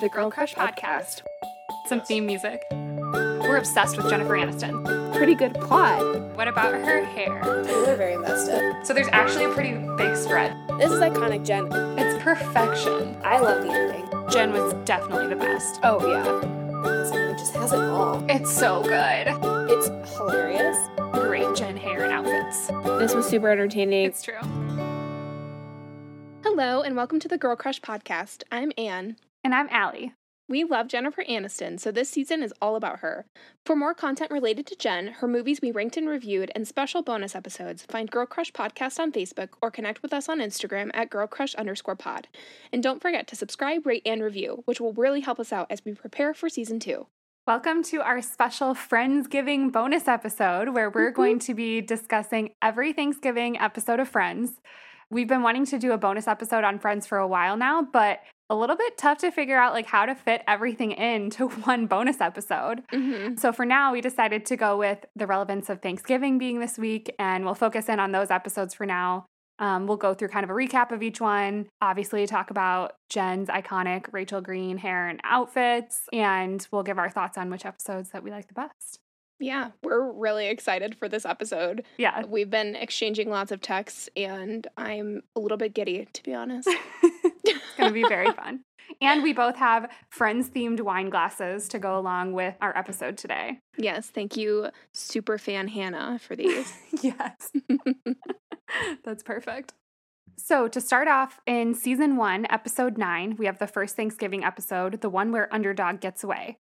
The Girl Crush Podcast. Some theme music. We're obsessed with Jennifer Aniston. Pretty good plot. What about her hair? They're very messed up. So there's actually a pretty big spread. This is iconic Jen. It's perfection. I love the ending. Jen was definitely the best. Oh, yeah. This movie just has it all. It's so good. It's hilarious. Great Jen hair and outfits. This was super entertaining. It's true. Hello, and welcome to the Girl Crush Podcast. I'm Anne. And I'm Allie. We love Jennifer Aniston, so this season is all about her. For more content related to Jen, her movies we ranked and reviewed, and special bonus episodes, find Girl Crush Podcast on Facebook or connect with us on Instagram at Girl Crush underscore pod. And don't forget to subscribe, rate, and review, which will really help us out as we prepare for season two. Welcome to our special Friendsgiving bonus episode where we're Mhm. going to be discussing every Thanksgiving episode of Friends. We've been wanting to do a bonus episode on Friends for a while now, but a little bit tough to figure out like how to fit everything into one bonus episode. Mm-hmm. So for now, we decided to go with the relevance of Thanksgiving being this week, and we'll focus in on those episodes for now. Um, we'll go through kind of a recap of each one, obviously, talk about Jen's iconic Rachel Green hair and outfits, and we'll give our thoughts on which episodes that we like the best. Yeah, we're really excited for this episode. Yeah. We've been exchanging lots of texts, and I'm a little bit giddy, to be honest. it's going to be very fun. And we both have friends themed wine glasses to go along with our episode today. yes, thank you, super fan Hannah, for these. yes. That's perfect. So, to start off in season one, episode nine, we have the first Thanksgiving episode, the one where Underdog gets away.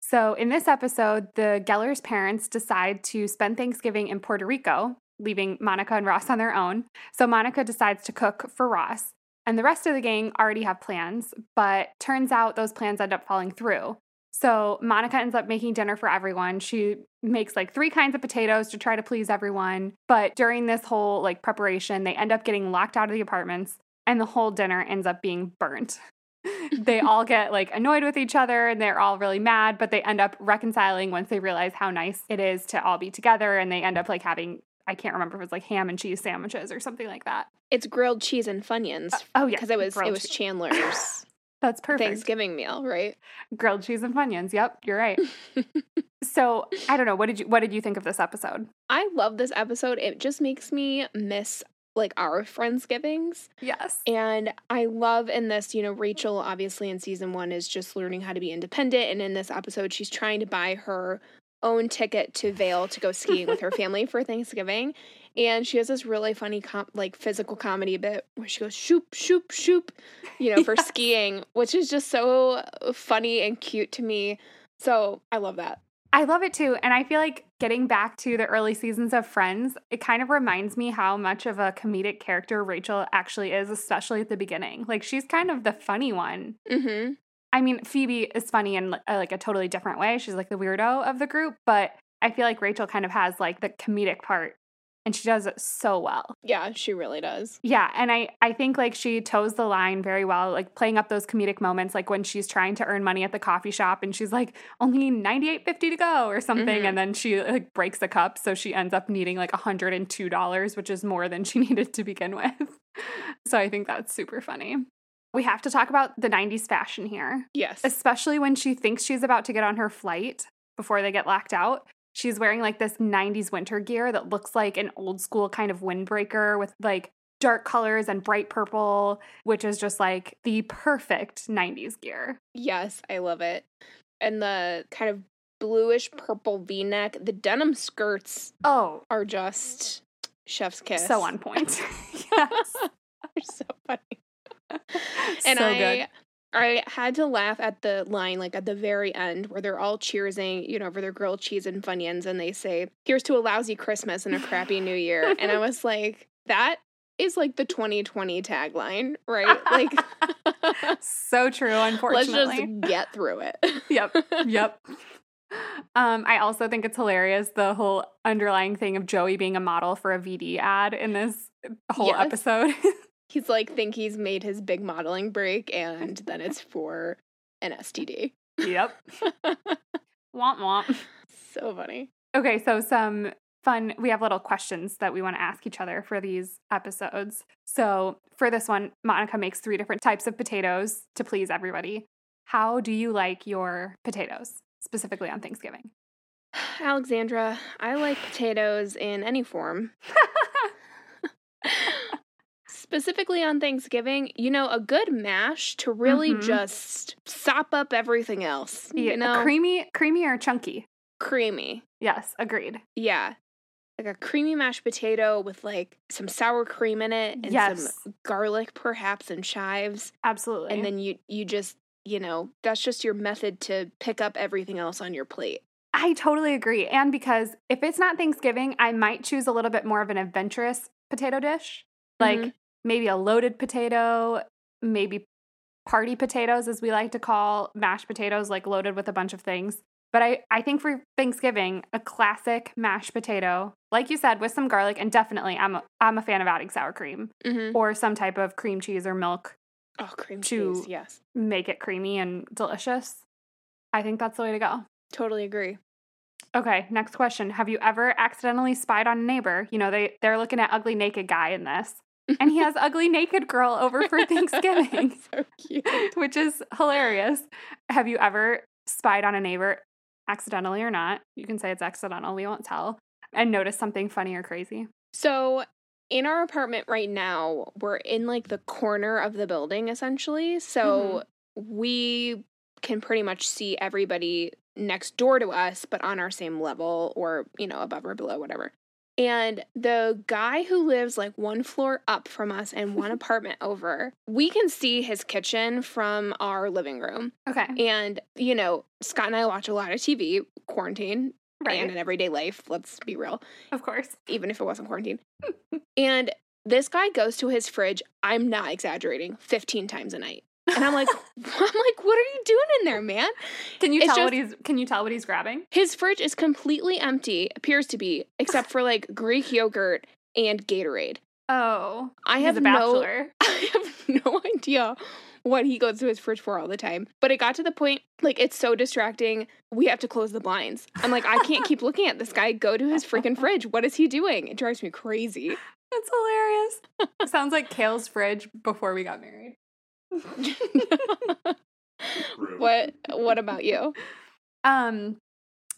So, in this episode, the Geller's parents decide to spend Thanksgiving in Puerto Rico, leaving Monica and Ross on their own. So, Monica decides to cook for Ross, and the rest of the gang already have plans, but turns out those plans end up falling through. So Monica ends up making dinner for everyone. She makes like three kinds of potatoes to try to please everyone. But during this whole like preparation, they end up getting locked out of the apartments and the whole dinner ends up being burnt. they all get like annoyed with each other and they're all really mad, but they end up reconciling once they realize how nice it is to all be together and they end up like having I can't remember if it was like ham and cheese sandwiches or something like that. It's grilled cheese and Funyuns. Uh, oh yeah, because it was it was. Chandler's That's perfect. Thanksgiving meal, right? grilled cheese and funyuns. Yep, you're right. so I don't know. What did you What did you think of this episode? I love this episode. It just makes me miss like our friendsgivings. Yes. And I love in this, you know, Rachel obviously in season 1 is just learning how to be independent and in this episode she's trying to buy her own ticket to Vail to go skiing with her family for Thanksgiving. And she has this really funny com- like physical comedy bit where she goes shoop shoop shoop, you know, for Yes. skiing, which is just so funny and cute to me. So, I love that. I love it too, and I feel like getting back to the early seasons of Friends, it kind of reminds me how much of a comedic character Rachel actually is, especially at the beginning. Like she's kind of the funny one. Mhm. I mean, Phoebe is funny in uh, like a totally different way. She's like the weirdo of the group, but I feel like Rachel kind of has like the comedic part, and she does it so well. Yeah, she really does. Yeah, and I I think like she toes the line very well, like playing up those comedic moments, like when she's trying to earn money at the coffee shop and she's like only ninety eight fifty to go or something, Mhm. and then she like breaks a cup, so she ends up needing like hundred and two dollars, which is more than she needed to begin with. so I think that's super funny. We have to talk about the '90s fashion here Yes. especially when she thinks she's about to get on her flight before they get locked out. She's wearing like this 90s winter gear that looks like an old school kind of windbreaker with like dark colors and bright purple, which is just like the perfect 90s gear. Yes, I love it. And the kind of bluish purple v neck, the denim skirts Oh, are just chef's kiss. so on point. yes. They're so funny. And so I good. I had to laugh at the line like at the very end where they're all cheersing, you know, for their grilled cheese and funyuns and they say, "Here's to a lousy Christmas and a crappy New Year." and I was like, that is like the 2020 tagline, right? Like so true, Unfortunately, let's just get through it. yep. Yep. Um, I also think it's hilarious the whole underlying thing of Joey being a model for a VD ad in this whole Yes. episode. He's like think he's made his big modeling break and then it's for an STD. yep. womp womp. So funny. Okay, so some fun. We have little questions that we want to ask each other for these episodes. So for this one, Monica makes three different types of potatoes to please everybody. How do you like your potatoes, specifically on Thanksgiving? Alexandra, I like potatoes in any form. Specifically on Thanksgiving, you know, a good mash to really Mhm. just sop up everything else. Yeah, You know, creamy, creamy or chunky? creamy. Yes, agreed. Yeah. Like a creamy mashed potato with like some sour cream in it and Yes. some garlic perhaps and chives. Absolutely. And then you you just, you know, that's just your method to pick up everything else on your plate. I totally agree. And because if it's not Thanksgiving, I might choose a little bit more of an adventurous potato dish, like Mhm. Maybe a loaded potato, maybe party potatoes, as we like to call mashed potatoes, like loaded with a bunch of things. But I, I think for Thanksgiving, a classic mashed potato, like you said, with some garlic, and definitely I'm a, I'm a fan of adding sour cream Mhm. or some type of cream cheese or milk, Oh, cream To- cheese. Yes. make it creamy and delicious. I think that's the way to go. Totally agree. Okay, next question. Have you ever accidentally spied on a neighbor? You know, they, they're looking at ugly naked guy in this. And he has ugly naked girl over for Thanksgiving, so cute. which is hilarious. Have you ever spied on a neighbor, accidentally or not? You can say it's accidental, we won't tell, and noticed something funny or crazy. So in our apartment right now, we're in like the corner of the building essentially. So mm-hmm. we can pretty much see everybody next door to us, but on our same level or, you know, above or below, whatever. And the guy who lives like one floor up from us and one apartment over, we can see his kitchen from our living room. Okay. And, you know, Scott and I watch a lot of TV, quarantine, Right. and in everyday life, let's be real of course. even if it wasn't quarantine. and this guy goes to his fridge, I'm not exaggerating, 15 times a night. And I'm like, I'm like, what are you doing in there, man? Can you It's tell just- what he's can you tell what he's grabbing? His fridge is completely empty, appears to be, except for like Greek yogurt and Gatorade. Oh. I he's have a no bachelor. I have no idea what he goes to his fridge for all the time. But it got to the point, like, it's so distracting. We have to close the blinds. I'm like, I can't keep looking at this guy go to his freaking fridge. What is he doing? It drives me crazy. That's hilarious. Sounds like Kale's fridge before we got married. What what about you? Um,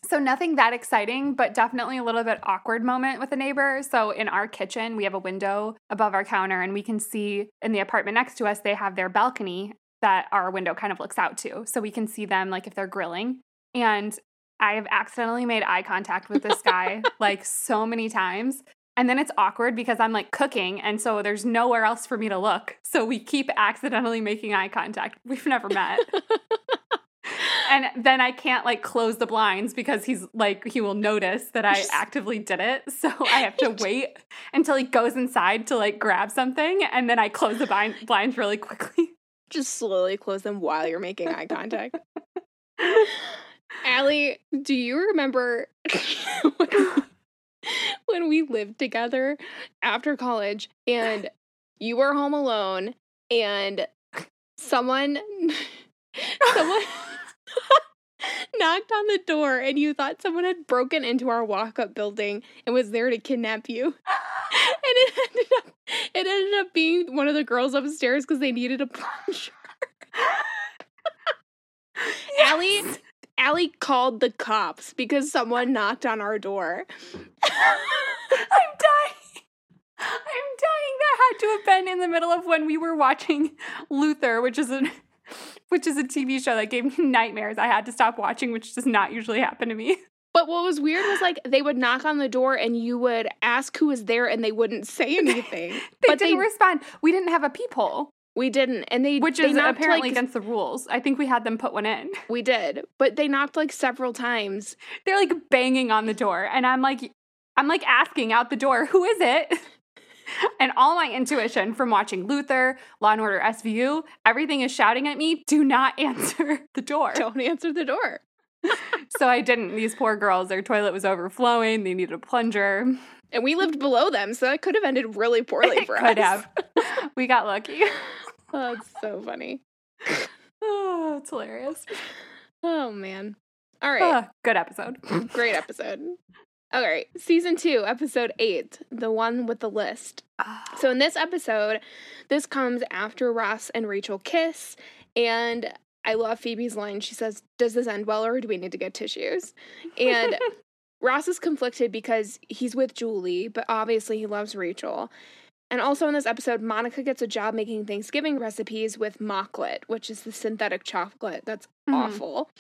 so nothing that exciting, but definitely a little bit awkward moment with a neighbor. So in our kitchen, we have a window above our counter, and we can see in the apartment next to us, they have their balcony that our window kind of looks out to. So we can see them like if they're grilling. And I have accidentally made eye contact with this guy like so many times. And then it's awkward because I'm like cooking, and so there's nowhere else for me to look. So we keep accidentally making eye contact. We've never met. and then I can't like close the blinds because he's like he will notice that I actively did it. So I have to wait until he goes inside to like grab something and then I close the blind- blinds really quickly. Just slowly close them while you're making eye contact. Allie, do you remember when, we lived together after college and you were home alone and someone someone knocked on the door and you thought someone had broken into our walk-up building and was there to kidnap you? And it ended up it ended up being one of the girls upstairs because they needed a plunger. Allie Allie called the cops because someone knocked on our door. I'm dying. I'm dying. That had to have been in the middle of when we were watching Luther, which is a which is a TV show that gave me nightmares. I had to stop watching, which does not usually happen to me. But what was weird was like they would knock on the door and you would ask who was there and they wouldn't say anything. They but didn't they respond. We didn't have a peephole, we didn't, and they which they is knocked, apparently like, against the rules. I think we had them put one in. we did, but they knocked like several times. They're like banging on the door, and I'm like, I'm like asking out the door, who is it? And all my intuition from watching Luther, Law and Order SVU, everything is shouting at me, do not answer the door. Don't answer the door. So I didn't. These poor girls, their toilet was overflowing. They needed a plunger. And we lived below them, so that could have ended really poorly for us. could have. We got lucky. Oh, that's so funny. Oh, it's hilarious. Oh man. All right. Ah, good episode. Great episode. All right. Season two, episode eight, the one with the list. So in this episode, this comes after Ross and Rachel kiss, and I love Phoebe's line. She says, Does this end well or do we need to get tissues? And Ross is conflicted because he's with Julie, but obviously he loves Rachel. And also in this episode, Monica gets a job making Thanksgiving recipes with Mockolate, which is the synthetic chocolate that's Mhm. awful.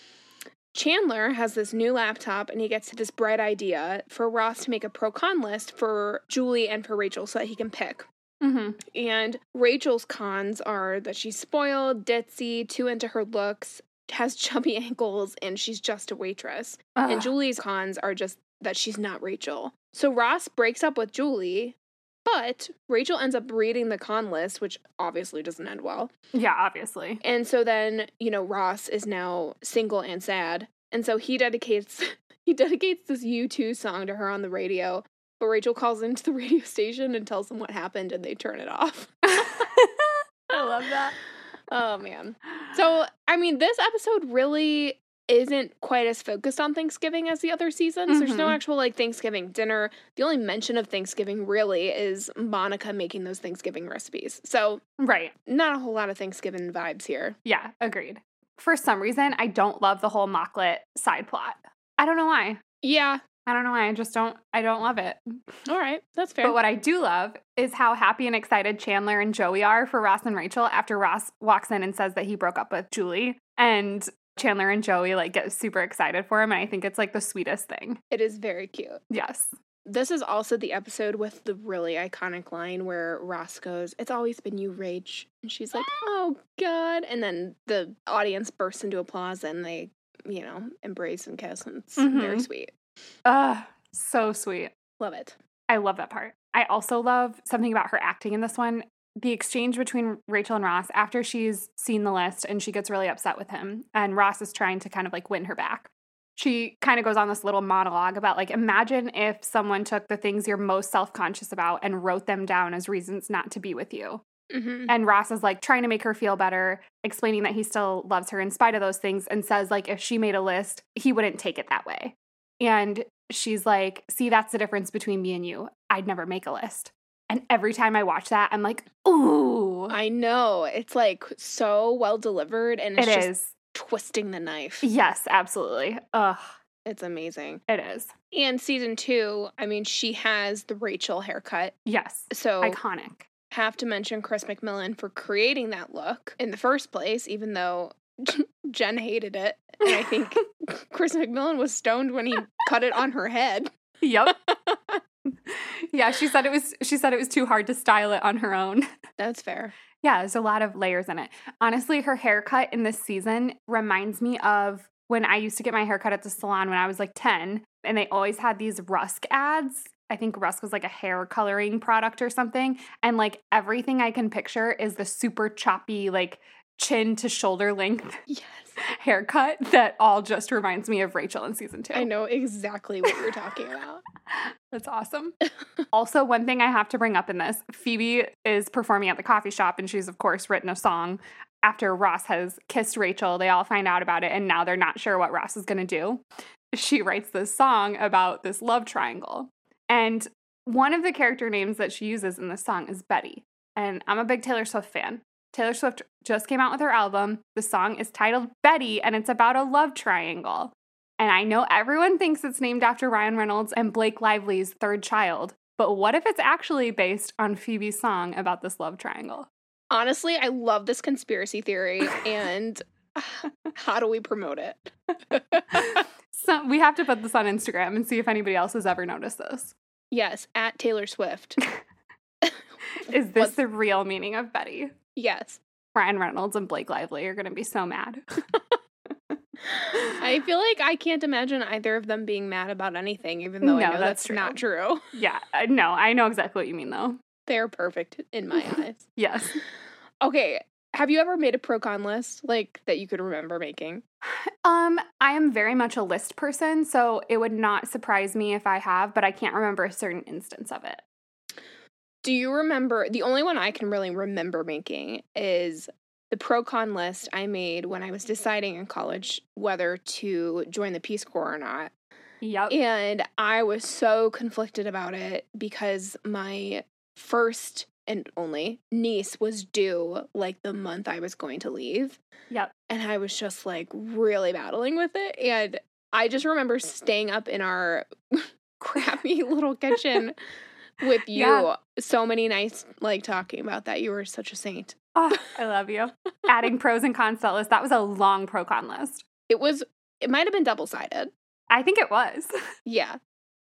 Chandler has this new laptop and he gets this bright idea for Ross to make a pro con list for Julie and for Rachel so that he can pick. hmm And Rachel's cons are that she's spoiled, ditzy, too into her looks, has chubby ankles, and she's just a waitress. And Julie's cons are just that she's not Rachel. So Ross breaks up with Julie, but Rachel ends up reading the con list, which obviously doesn't end well. yeah, obviously. And so then, you know, Ross is now single and sad. And so he dedicates he dedicates this U2 song to her on the radio. But Rachel calls into the radio station and tells them what happened and they turn it off. I love that. Oh man. So, I mean, this episode really isn't quite as focused on Thanksgiving as the other seasons. There's no Mhm. actual like Thanksgiving dinner. The only mention of Thanksgiving really is Monica making those Thanksgiving recipes. So, Right. not a whole lot of Thanksgiving vibes here. Yeah, agreed. For some reason, I don't love the whole Mockolate side plot. I don't know why. Yeah. I don't know why. I just don't. I don't love it. All right. That's fair. But what I do love is how happy and excited Chandler and Joey are for Ross and Rachel after Ross walks in and says that he broke up with Julie. And Chandler and Joey like get super excited for him. And I think it's like the sweetest thing. it is very cute. Yes. This is also the episode with the really iconic line where Ross goes, It's always been you, Rach. And she's like, Oh, God. And then the audience bursts into applause and they, you know, embrace and kiss. And it's very Mhm. sweet. Ugh, so sweet. Love it. I love that part. I also love something about her acting in this one. The exchange between Rachel and Ross after she's seen the list and she gets really upset with him, and Ross is trying to kind of like win her back. She kind of goes on this little monologue about like, imagine if someone took the things you're most self conscious about and wrote them down as reasons not to be with you. hmm And Ross is like trying to make her feel better, explaining that he still loves her in spite of those things, and says, like, if she made a list, he wouldn't take it that way. And she's like, see, that's the difference between me and you. I'd never make a list. And every time I watch that, I'm like, ooh, I know. It's like so well delivered and it's it just is. twisting the knife. Yes, absolutely. Ugh, It's amazing. it is. And season two, I mean, she has the Rachel haircut. Yes. So Iconic. have to mention Chris McMillan for creating that look in the first place, even though Jen hated it. And I think Chris McMillan was stoned when he cut it on her head. Yep. yeah, she said it was she said it was too hard to style it on her own. That's fair. Yeah, there's a lot of layers in it. Honestly, her haircut in this season reminds me of when I used to get my haircut at the salon when I was like 10, and they always had these Rusk ads. I think Rusk was like a hair coloring product or something. And like everything I can picture is the super choppy, like chin to shoulder length Yes. haircut that all just reminds me of Rachel in season two. I know exactly what you're talking about. That's awesome. also, one thing I have to bring up in this Phoebe is performing at the coffee shop, and she's, of course, written a song after Ross has kissed Rachel. They all find out about it, and now they're not sure what Ross is going to do. She writes this song about this love triangle. And one of the character names that she uses in this song is Betty. And I'm a big Taylor Swift fan. Taylor Swift just came out with her album. The song is titled Betty, and it's about a love triangle. And I know everyone thinks it's named after Ryan Reynolds and Blake Lively's third child, but what if it's actually based on Phoebe's song about this love triangle? Honestly, I love this conspiracy theory. And how do we promote it? So we have to put this on Instagram and see if anybody else has ever noticed this. yes, at Taylor Swift. Is this What's- the real meaning of Betty? Yes. Ryan Reynolds and Blake Lively are going to be so mad. I feel like I can't imagine either of them being mad about anything, even though I No, know that's that's, not true. yeah, no, I know exactly what you mean though. They're perfect in my eyes. Yes. Okay. Have you ever made a pro con list like that you could remember making? Um, I am very much a list person, so it would not surprise me if I have, but I can't remember a certain instance of it. Do you remember? The only one I can really remember making is the pro con list I made when I was deciding in college whether to join the Peace Corps or not. Yep. And I was so conflicted about it because my first and only niece was due like the month I was going to leave. Yep. And I was just like really battling with it. And I just remember staying up in our crappy little kitchen with you Yeah. so many nights like talking about that. You were such a saint. Oh, I love you. Adding pros and cons to that list. That was a long pro con list. It was it might have been double sided. I think it was, Yeah.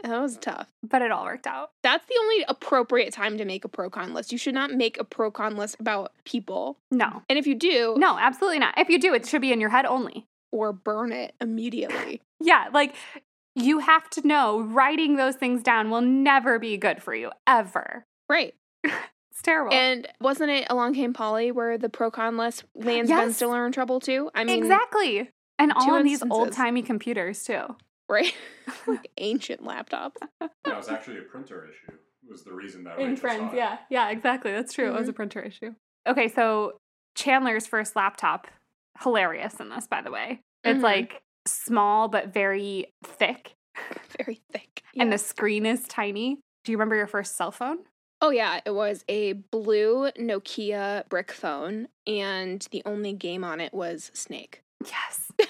That was tough. but it all worked out. That's the only appropriate time to make a pro con list. You should not make a pro con list about people. No, And if you do, no, absolutely not. If you do, it should be in your head only. or burn it immediately. Yeah, like you have to know writing those things down will never be good for you, ever. right. It's terrible. And wasn't it Along Came Polly where the pro con list lands Ben Yes. Stiller in trouble too? I mean, exactly. And all two on these old timey computers, too. right? like ancient laptops. That was actually a printer issue. Was the reason that In Rachel Friends, yeah. Yeah, exactly. That's true. It was a printer issue. Okay, so Chandler's first laptop, hilarious in this, by the way. It's Mhm. like small but very thick, Very thick. and the screen is tiny. Do you remember your first cell phone? Oh yeah, it was a blue Nokia brick phone, and the only game on it was Snake. Yes.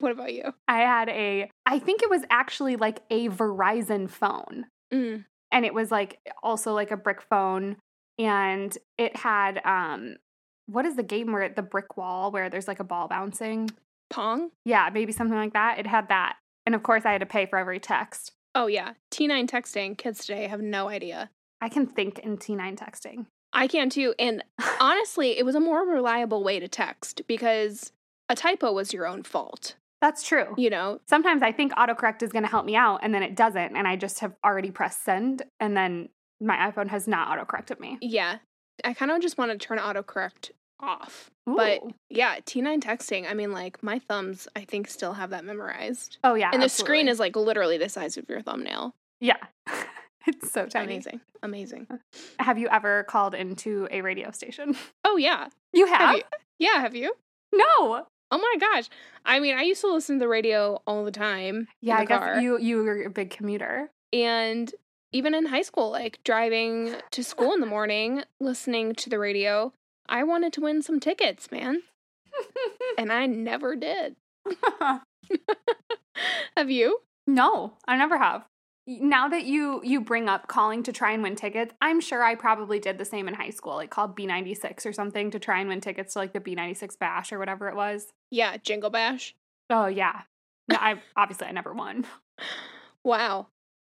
What about you? I had a, I think it was actually like a Verizon phone. Mm. And it was like also like a brick phone. And it had, um, what is the game where the brick wall where there's like a ball bouncing? Pong? Yeah, maybe something like that. It had that. And of course, I had to pay for every text. Oh yeah, T9 texting. Kids today have no idea. I can think in T9 texting. I can too, and honestly, it was a more reliable way to text because a typo was your own fault. That's true. You know, Sometimes I think autocorrect is going to help me out and then it doesn't. And I just have already pressed send and then my iPhone has not autocorrected me. yeah. I kind of just want to turn autocorrect off. But yeah, T9 texting, I mean, like my thumbs, I think, still have that memorized. oh, yeah. and the screen is like literally the size of your thumbnail. Yeah. it's so tiny. Amazing. Amazing. Uh, have you ever called into a radio station? Oh, yeah. You have? Have you? Yeah, have you? No. Oh my gosh. I mean, I used to listen to the radio all the time. Yeah, in I the guess car. you you were a big commuter. And even in high school, like driving to school in the morning, listening to the radio, I wanted to win some tickets, man. And I never did. Have you? no, I never have. Now that you you bring up calling to try and win tickets, I'm sure I probably did the same in high school, like called B96 or something to try and win tickets to like the B96 bash or whatever it was. Yeah, Jingle Bash. Oh yeah. No, I obviously I never won. Wow.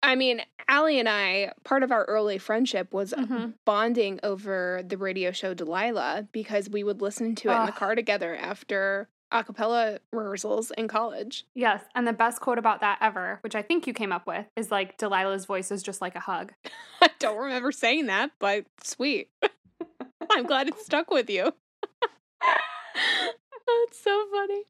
I mean, Allie and I, part of our early friendship was Mhm. bonding over the radio show Delilah because we would listen to it in the car together after a cappella rehearsals in college. Yes, and the best quote about that ever, which I think you came up with, is like Delilah's voice is just like a hug. I don't remember saying that, but sweet. I'm glad it stuck with you. That's so funny.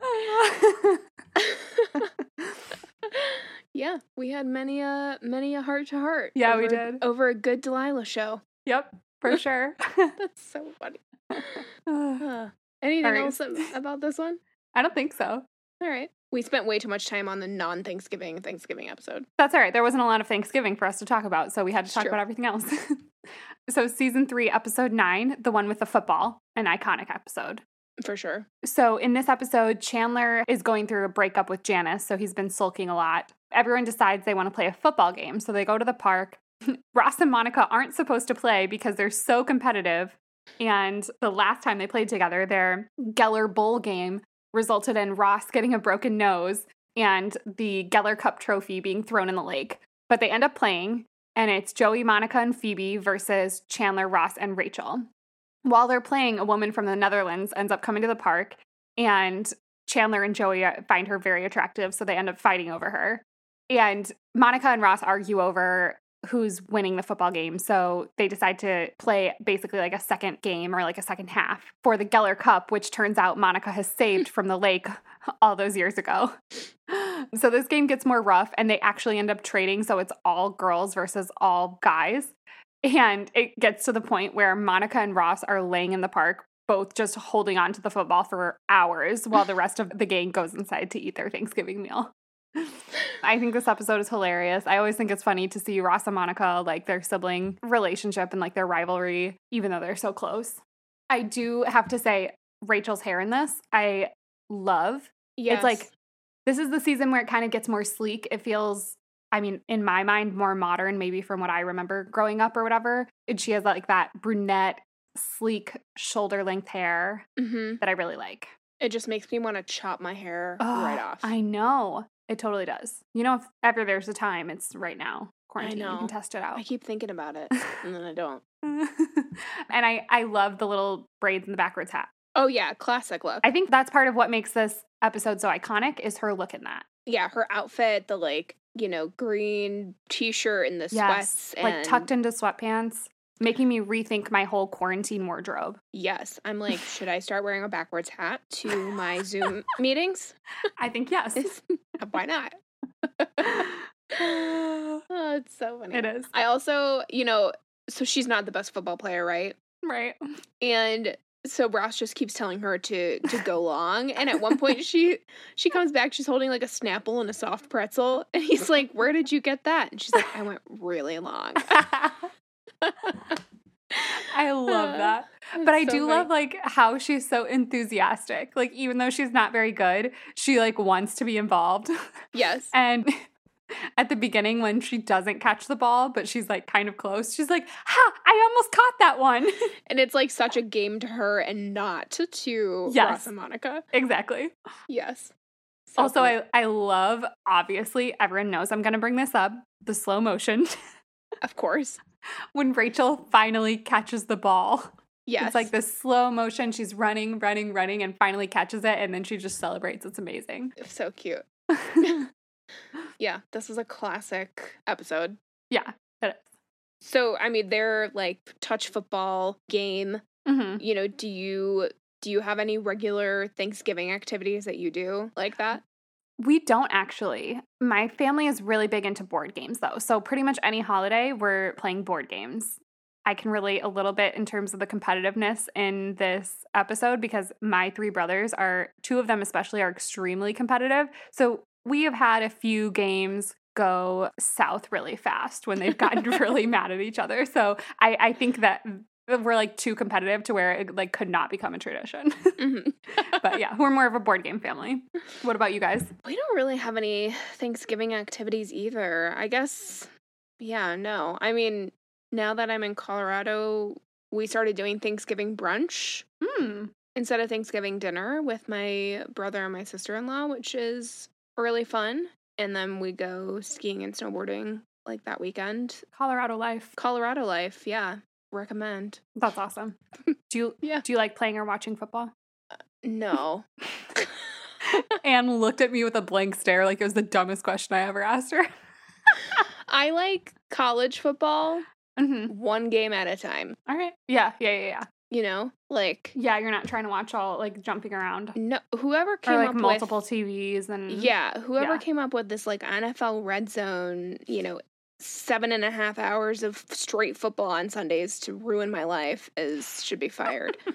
Yeah, we had many a many a heart to heart. Yeah, we did. over a good Delilah show. yep, for sure. That's so funny. Uh, anything right. else about this one? I don't think so. All right. We spent way too much time on the non-Thanksgiving Thanksgiving episode. That's all right. There wasn't a lot of Thanksgiving for us to talk about, so we had to talk true. about everything else. so, season three, episode nine, the one with the football, an iconic episode. For sure. So, in this episode, Chandler is going through a breakup with Janice, so he's been sulking a lot. Everyone decides they want to play a football game, so they go to the park. Ross and Monica aren't supposed to play because they're so competitive. And the last time they played together, their Geller Bowl game resulted in Ross getting a broken nose and the Geller Cup trophy being thrown in the lake. But they end up playing, and it's Joey, Monica, and Phoebe versus Chandler, Ross, and Rachel. While they're playing, a woman from the Netherlands ends up coming to the park, and Chandler and Joey uh, find her very attractive, so they end up fighting over her. And Monica and Ross argue over who's winning the football game. So they decide to play basically like a second game or like a second half for the Geller Cup, which turns out Monica has saved from the lake all those years ago. So this game gets more rough and they actually end up trading. So it's all girls versus all guys. And it gets to the point where Monica and Ross are laying in the park, both just holding on to the football for hours while the rest of the gang goes inside to eat their Thanksgiving meal. I think this episode is hilarious. I always think it's funny to see Ross and Monica, like their sibling relationship and like their rivalry, even though they're so close. I do have to say, Rachel's hair in this, I love. Yes. It's like, this is the season where it kind of gets more sleek. It feels, I mean, in my mind, more modern, maybe from what I remember growing up or whatever. And she has like that brunette, sleek, shoulder length hair hmm that I really like. it just makes me want to chop my hair right Oh, off. I know. It totally does. You know, if ever there's a time, it's right now. Quarantine. You know. can test it out. I keep thinking about it, and then I don't. and I, I love the little braids in the backwards hat. Oh yeah, classic look. I think that's part of what makes this episode so iconic is her look in that. yeah, her outfit, the like, you know, green t-shirt and the sweats and like tucked into sweatpants, making me rethink my whole quarantine wardrobe. Yes, I'm like, should I start wearing a backwards hat to my Zoom meetings? I think yes. Uh, why not? oh, it's so funny. it is. I also, you know, so she's not the best football player, right? Right. And so Ross just keeps telling her to to go long, and at one point she she comes back. She's holding like a Snapple and a soft pretzel, and he's like, "Where did you get that?" And she's like, "I went really long." I love uh, that. But I do love like how she's so enthusiastic. Like even though she's not very good, she like wants to be involved. yes, And at the beginning when she doesn't catch the ball, but she's like kind of close, she's like, "Ha, I almost caught that one." and it's like such a game to her and not to Yes. Ross and Monica. exactly. Yes. So also, funny. I I love obviously everyone knows I'm going to bring this up, the slow motion of course, when Rachel finally catches the ball. yes, It's like this slow motion. She's running, running, running, and finally catches it, and then she just celebrates. It's amazing. It's so cute. Yeah, this is a classic episode. yeah, it So, I mean, their like touch football game. Mm-hmm. You know, do you do you have any regular Thanksgiving activities that you do like that? We don't actually. My family is really big into board games, though. So, pretty much any holiday, we're playing board games. I can relate a little bit in terms of the competitiveness in this episode because my three brothers are, two of them especially, are extremely competitive. So, we have had a few games go south really fast when they've gotten really mad at each other. So, I, I think that we're like too competitive to where it like could not become a tradition. Mhm. but yeah, we're more of a board game family. What about you guys? We don't really have any Thanksgiving activities either. I guess, yeah, no. I mean, now that I'm in Colorado, we started doing Thanksgiving brunch Hmm. instead of Thanksgiving dinner with my brother and my sister in law, which is really fun. And then we go skiing and snowboarding like that weekend. Colorado life. Colorado life, yeah. Recommend. That's awesome. Do you Yeah. do you like playing or watching football? No. Anne looked at me with a blank stare like it was the dumbest question I ever asked her. I like college football hmm one game at a time. All right. Yeah, yeah, yeah, yeah. You know, like Yeah, you're not trying to watch all like jumping around no, whoever came or like up multiple with multiple TVs and yeah, whoever Yeah. came up with this like NFL red zone, you know, seven and a half hours of straight football on Sundays to ruin my life is should be fired.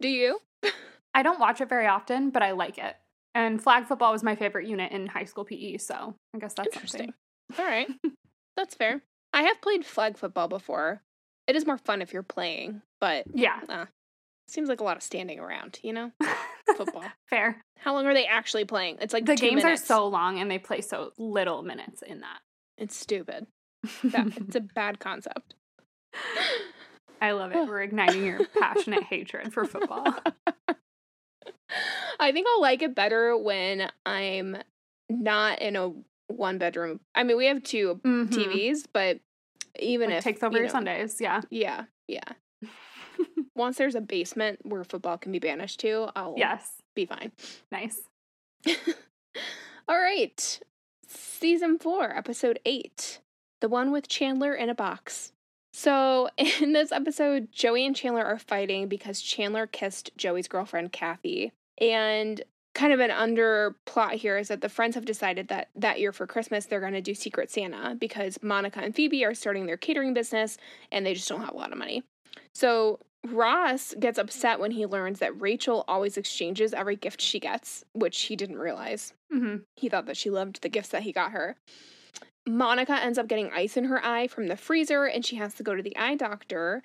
Do you? I don't watch it very often, but I like it. And flag football was my favorite unit in high school PE, so I guess that's Interesting. something. All right, that's fair. I have played flag football before. It is more fun if you're playing, but Yeah. Uh, seems like a lot of standing around. You know, football. Fair. How long are they actually playing? It's like The games minutes. are so long and they play so little minutes in that. It's stupid. That, it's a bad concept. I love it. We're igniting your passionate hatred for football. I think I'll like it better when I'm not in a one bedroom. I mean, we have 2 Mhm. TVs, but even Like, if takes over you your know, Sundays. Yeah. Yeah, yeah. Once there's a basement where football can be banished to, I'll yes. be fine. Nice. All right. Season 4, episode 8. The one with Chandler in a box. So, in this episode, Joey and Chandler are fighting because Chandler kissed Joey's girlfriend, Kathy. And kind of an under plot here is that the friends have decided that that year for Christmas, they're going to do Secret Santa because Monica and Phoebe are starting their catering business and they just don't have a lot of money. So, Ross gets upset when he learns that Rachel always exchanges every gift she gets, which he didn't realize. hmm He thought that she loved the gifts that he got her. Monica ends up getting ice in her eye from the freezer, and she has to go to the eye doctor,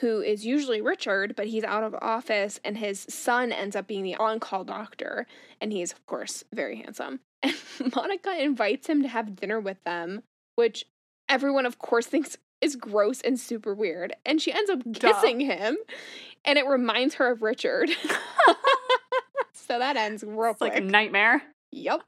who is usually Richard, but he's out of office, and his son ends up being the on call doctor, and he's, of course, very handsome. And Monica invites him to have dinner with them, which everyone, of course, thinks is gross and super weird. And she ends up Duh. kissing him, and it reminds her of Richard. so that ends real It's like a nightmare. Yep.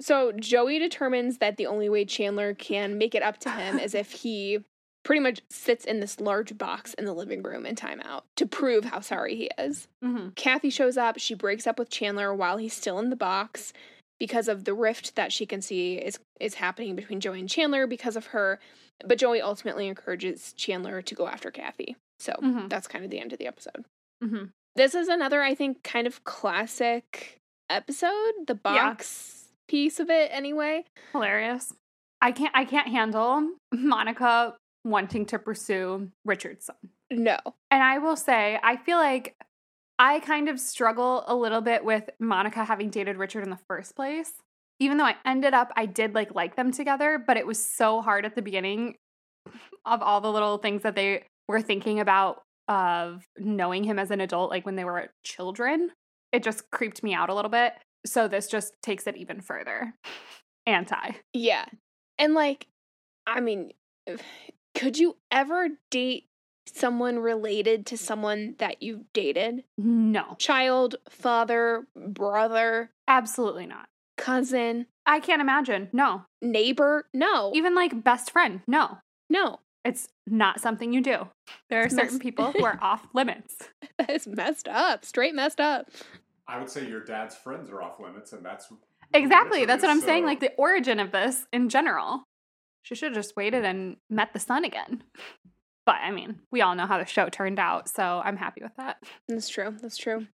So Joey determines that the only way Chandler can make it up to him is if he pretty much sits in this large box in the living room in timeout to prove how sorry he is. hmm Kathy shows up. She breaks up with Chandler while he's still in the box because of the rift that she can see is is happening between Joey and Chandler because of her. But Joey ultimately encourages Chandler to go after Kathy. So Mhm. that's kind of the end of the episode. hmm This is another, I think, kind of classic episode. The Yeah. box piece of it, anyway. Hilarious. I can't. I can't handle Monica wanting to pursue Richard's son. No. And I will say, I feel like I kind of struggle a little bit with Monica having dated Richard in the first place. Even though I ended up, I did like like them together, but it was so hard at the beginning of all the little things that they were thinking about of knowing him as an adult, like when they were children. It just creeped me out a little bit. So this just takes it even further. Anti. Yeah. And like, I mean, could you ever date someone related to someone that you've dated? No, Child, father, brother, absolutely not. cousin, I can't imagine. No. neighbor? No. Even like best friend. No. no. It's not something you do. There are It's certain mess- people who are off limits. That is messed up. Straight messed up. I would say your dad's friends are off limits, and that's Exactly. That's what I'm saying. Like the origin of this in general. She should have just waited and met the son again. But I mean, we all know how the show turned out, so I'm happy with that. That's true. That's true.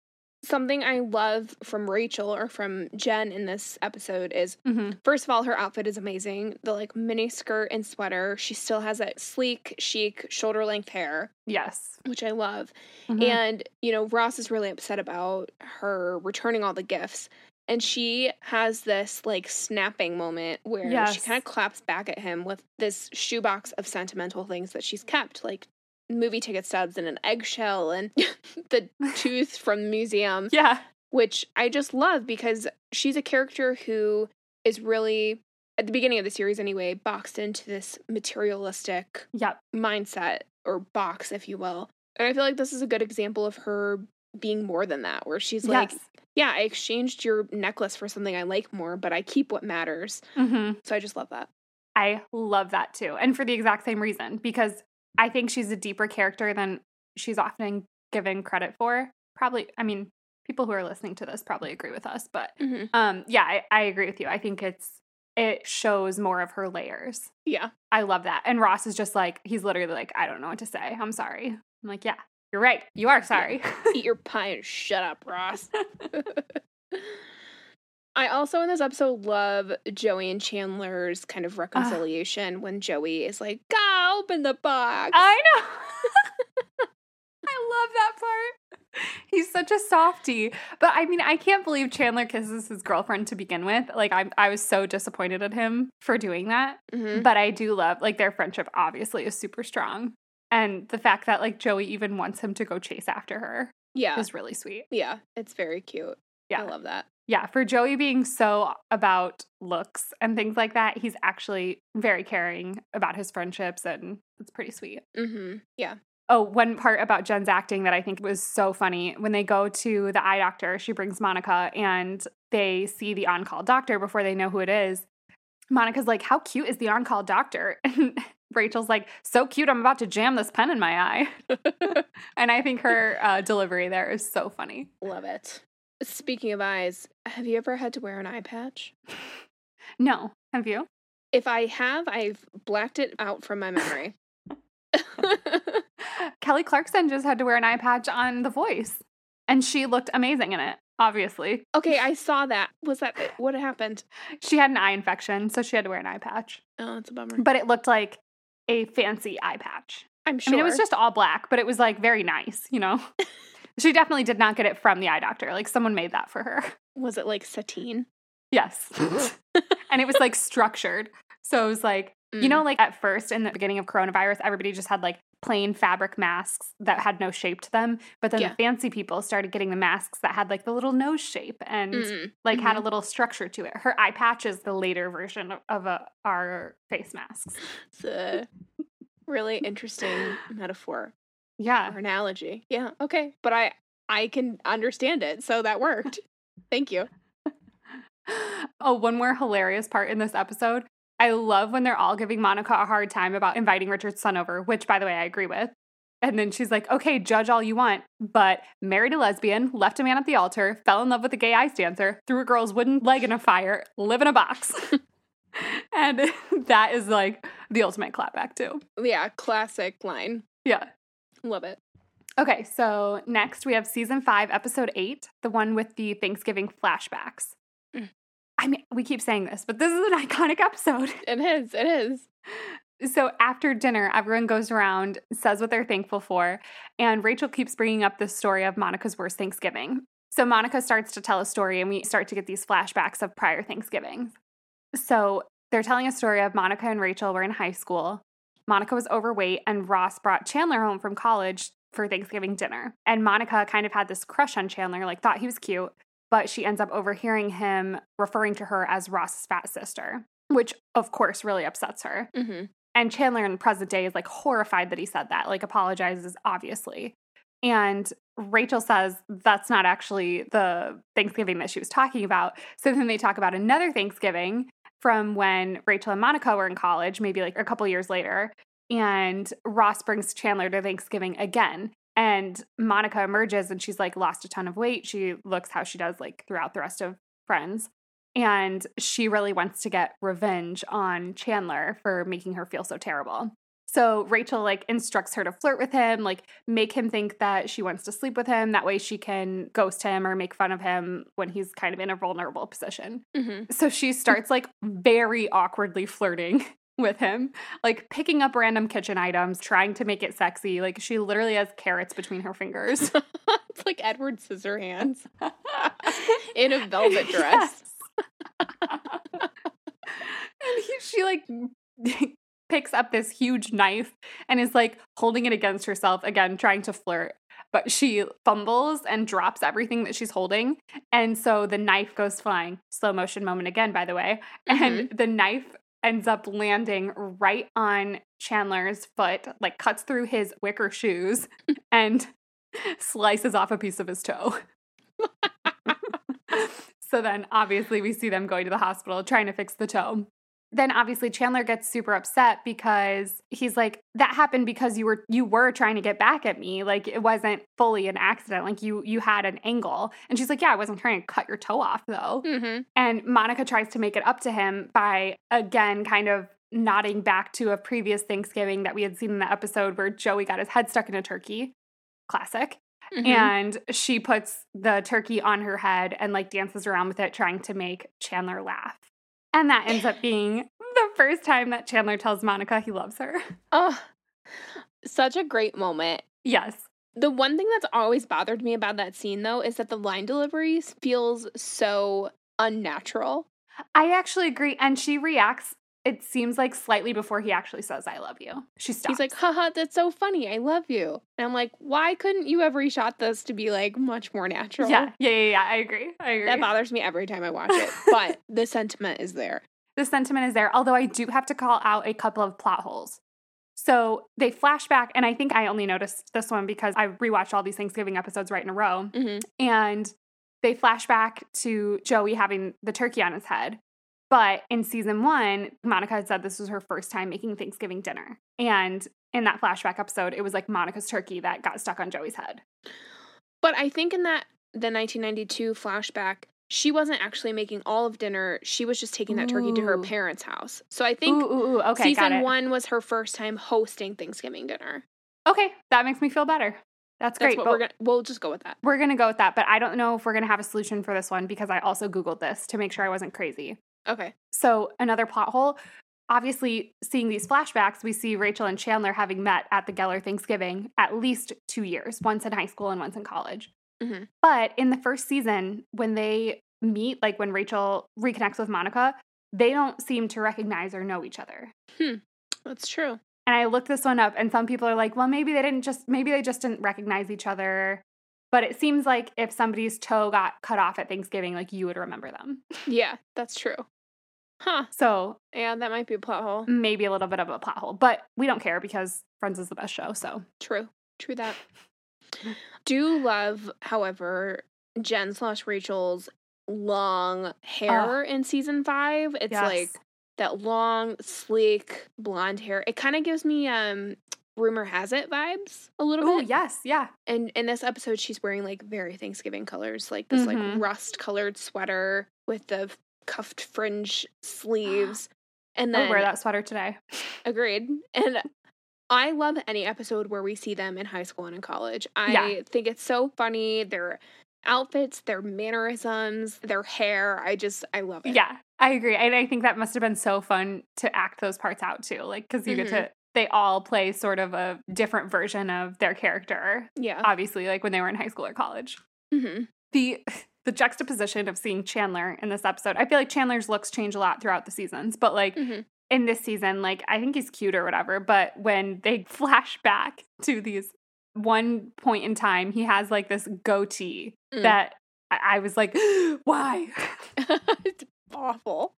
Something I love from Rachel or from Jen in this episode is hmm First of all, her outfit is amazing. The like mini skirt and sweater. She still has that sleek, chic, shoulder length hair, Yes. which I love. Mhm. And, you know, Ross is really upset about her returning all the gifts. And she has this like snapping moment where she kind of claps back at him with this shoebox of sentimental things that she's kept, like movie ticket stubs and an eggshell and the tooth from the museum yeah. which I just love because she's a character who is really, at the beginning of the series anyway, boxed into this materialistic Yep. mindset or box, if you will. And I feel like this is a good example of her being more than that, where she's like, yes. Yeah, I exchanged your necklace for something I like more, but I keep what matters. hmm So I just love that. I love that too. And for the exact same reason, because I think she's a deeper character than she's often given credit for. Probably, I mean, people who are listening to this probably agree with us, but hmm um, yeah, I, I agree with you. I think it's it shows more of her layers. Yeah. I love that. And Ross is just like, he's literally like, I don't know what to say. I'm sorry. I'm like, yeah, you're right. You are sorry. Eat your pie and shut up, Ross. I also in this episode love Joey and Chandler's kind of reconciliation when Joey is like, "Go open the box." I know. I love that part. He's such a softie. But I mean, I can't believe Chandler kisses his girlfriend to begin with. Like I I was so disappointed at him for doing that. Mhm. But I do love like their friendship obviously is super strong. And the fact that like Joey even wants him to go chase after her Yeah, is really sweet. yeah, it's very cute. Yeah. I love that. Yeah, for Joey being so about looks and things like that, he's actually very caring about his friendships and it's pretty sweet. Mm-hmm. Yeah, Oh, one part about Jen's acting that I think was so funny. When they go to the eye doctor, she brings Monica and they see the on call doctor before they know who it is. Monica's like, How cute is the on call doctor? And Rachel's like, So cute, I'm about to jam this pen in my eye. and I think her uh, delivery there is so funny. love it. Speaking of eyes, have you ever had to wear an eye patch? No, have you? If I have, I've blacked it out from my memory. Kelly Clarkson just had to wear an eye patch on The Voice, and she looked amazing in it. Obviously, okay, I saw that. Was that what happened? she had an eye infection, so she had to wear an eye patch. Oh, that's a bummer. But it looked like a fancy eye patch. I'm I sure. mean, it was just all black, but it was like very nice, you know? she definitely did not get it from the eye doctor. Like someone made that for her. Was it like sateen? Yes. and it was like structured. So it was like, you Mm. know, like at first in the beginning of coronavirus, everybody just had like plain fabric masks that had no shape to them. But then Yeah. the fancy people started getting the masks that had like the little nose shape and Mm. like had a little structure to it. Her eye patch is the later version of, of a, our face masks. It's a really interesting metaphor Yeah. or analogy. Yeah. Okay. But I I can understand it, so that worked. Thank you. oh, one more hilarious part in this episode. I love when they're all giving Monica a hard time about inviting Richard's son over, which, by the way, I agree with. And then she's like, okay, judge all you want, but married a lesbian, left a man at the altar, fell in love with a gay ice dancer, threw a girl's wooden leg in a fire, live in a box. and that is like the ultimate clapback, too. Yeah, classic line. Yeah. Love it. Okay, so next we have season five, episode eight, the one with the Thanksgiving flashbacks. I mean, we keep saying this, but this is an iconic episode. It is. It is. So after dinner, everyone goes around, says what they're thankful for, and Rachel keeps bringing up the story of Monica's worst Thanksgiving. So Monica starts to tell a story, and we start to get these flashbacks of prior Thanksgivings. So they're telling a story of Monica and Rachel were in high school. Monica was overweight, and Ross brought Chandler home from college for Thanksgiving dinner. And Monica kind of had this crush on Chandler, like thought he was cute, but she ends up overhearing him referring to her as Ross's fat sister, which of course really upsets her. Mm-hmm. And Chandler in the present day is like horrified that he said that, like apologizes, obviously. And Rachel says that's not actually the Thanksgiving that she was talking about. So then they talk about another Thanksgiving from when Rachel and Monica were in college, maybe like a couple years later. And Ross brings Chandler to Thanksgiving again. And Monica emerges and she's like lost a ton of weight. She looks how she does like throughout the rest of Friends. And she really wants to get revenge on Chandler for making her feel so terrible. So Rachel like instructs her to flirt with him, like make him think that she wants to sleep with him. That way she can ghost him or make fun of him when he's kind of in a vulnerable position. Mm-hmm. So she starts like very awkwardly flirting with him, like picking up random kitchen items, trying to make it sexy. Like she literally has carrots between her fingers. it's like Edward Scissorhands in a velvet dress. Yes. and he, she like picks up this huge knife and is like holding it against herself again trying to flirt but she fumbles and drops everything that she's holding and so the knife goes flying slow motion moment again by the way and mm-hmm. the knife ends up landing right on Chandler's foot like cuts through his wicker shoes and slices off a piece of his toe so then obviously we see them going to the hospital trying to fix the toe. Then obviously Chandler gets super upset because he's like that happened because you were you were trying to get back at me like it wasn't fully an accident like you you had an angle and she's like yeah I wasn't trying to cut your toe off though Mm-hmm. and Monica tries to make it up to him by again kind of nodding back to a previous Thanksgiving that we had seen in the episode where Joey got his head stuck in a turkey classic Mm-hmm. and she puts the turkey on her head and like dances around with it trying to make Chandler laugh. And that ends up being the first time that Chandler tells Monica he loves her. oh, such a great moment. Yes. The one thing that's always bothered me about that scene, though, is that the line deliveries feels so unnatural. I actually agree and she reacts it seems like slightly before he actually says I love you. She stops. He's like, haha, that's so funny. I love you. And I'm like, why couldn't you have reshot this to be like much more natural? yeah, yeah, yeah, yeah. I agree. I agree. That bothers me every time I watch it. But the sentiment is there. the sentiment is there, although I do have to call out a couple of plot holes. So they flash back, and I think I only noticed this one because I rewatched all these Thanksgiving episodes right in a row. Mhm. And they flash back to Joey having the turkey on his head. But in season one, Monica had said this was her first time making Thanksgiving dinner. And in that flashback episode, it was like Monica's turkey that got stuck on Joey's head. But I think in that the 1992 flashback, she wasn't actually making all of dinner. She was just taking that turkey to her parents' house. So I think ooh, ooh. Okay, season one was her first time hosting Thanksgiving dinner. Okay, that makes me feel better. That's That's great. but we're gonna. We'll just go with that. we're gonna go with that. But I don't know if we're gonna have a solution for this one because I also Googled this to make sure I wasn't crazy. Okay. So another plot hole. obviously, seeing these flashbacks, we see Rachel and Chandler having met at the Geller Thanksgiving at least two years, once in high school and once in college. Mhm. But in the first season, when they meet, like when Rachel reconnects with Monica, they don't seem to recognize or know each other. That's true. And I looked this one up, and some people are like, well, maybe they didn't just, maybe they just didn't recognize each other. But it seems like if somebody's toe got cut off at Thanksgiving, like you would remember them. Yeah, that's true. Huh. So Yeah, that might be a plot hole. maybe a little bit of a plot hole, but we don't care because Friends is the best show. So True. True that. Do love, however, Jen slash Rachel's long hair in season five. It's yes. like that long, sleek blonde hair. It kind of gives me um rumor has it vibes a little oh bit. yes, yeah, And in this episode, she's wearing like very Thanksgiving colors, like this Mhm. like rust colored sweater with the cuffed fringe sleeves. And then I'll wear that sweater today. Agreed. And I love any episode where we see them in high school and in college. I Yeah. think it's so funny. Their outfits, their mannerisms, their hair. I just, I love it. Yeah, I agree, and I think that must have been so fun to act those parts out too, like because you Mhm. get to. They all play sort of a different version of their character. Yeah. Obviously, like when they were in high school or college. hmm the the juxtaposition of seeing Chandler in this episode. I feel like Chandler's looks change a lot throughout the seasons, but like Mhm. in this season, like I think he's cute or whatever, but when they flash back to these one point in time, he has like this goatee Mm. that I, I was like, why? it's awful.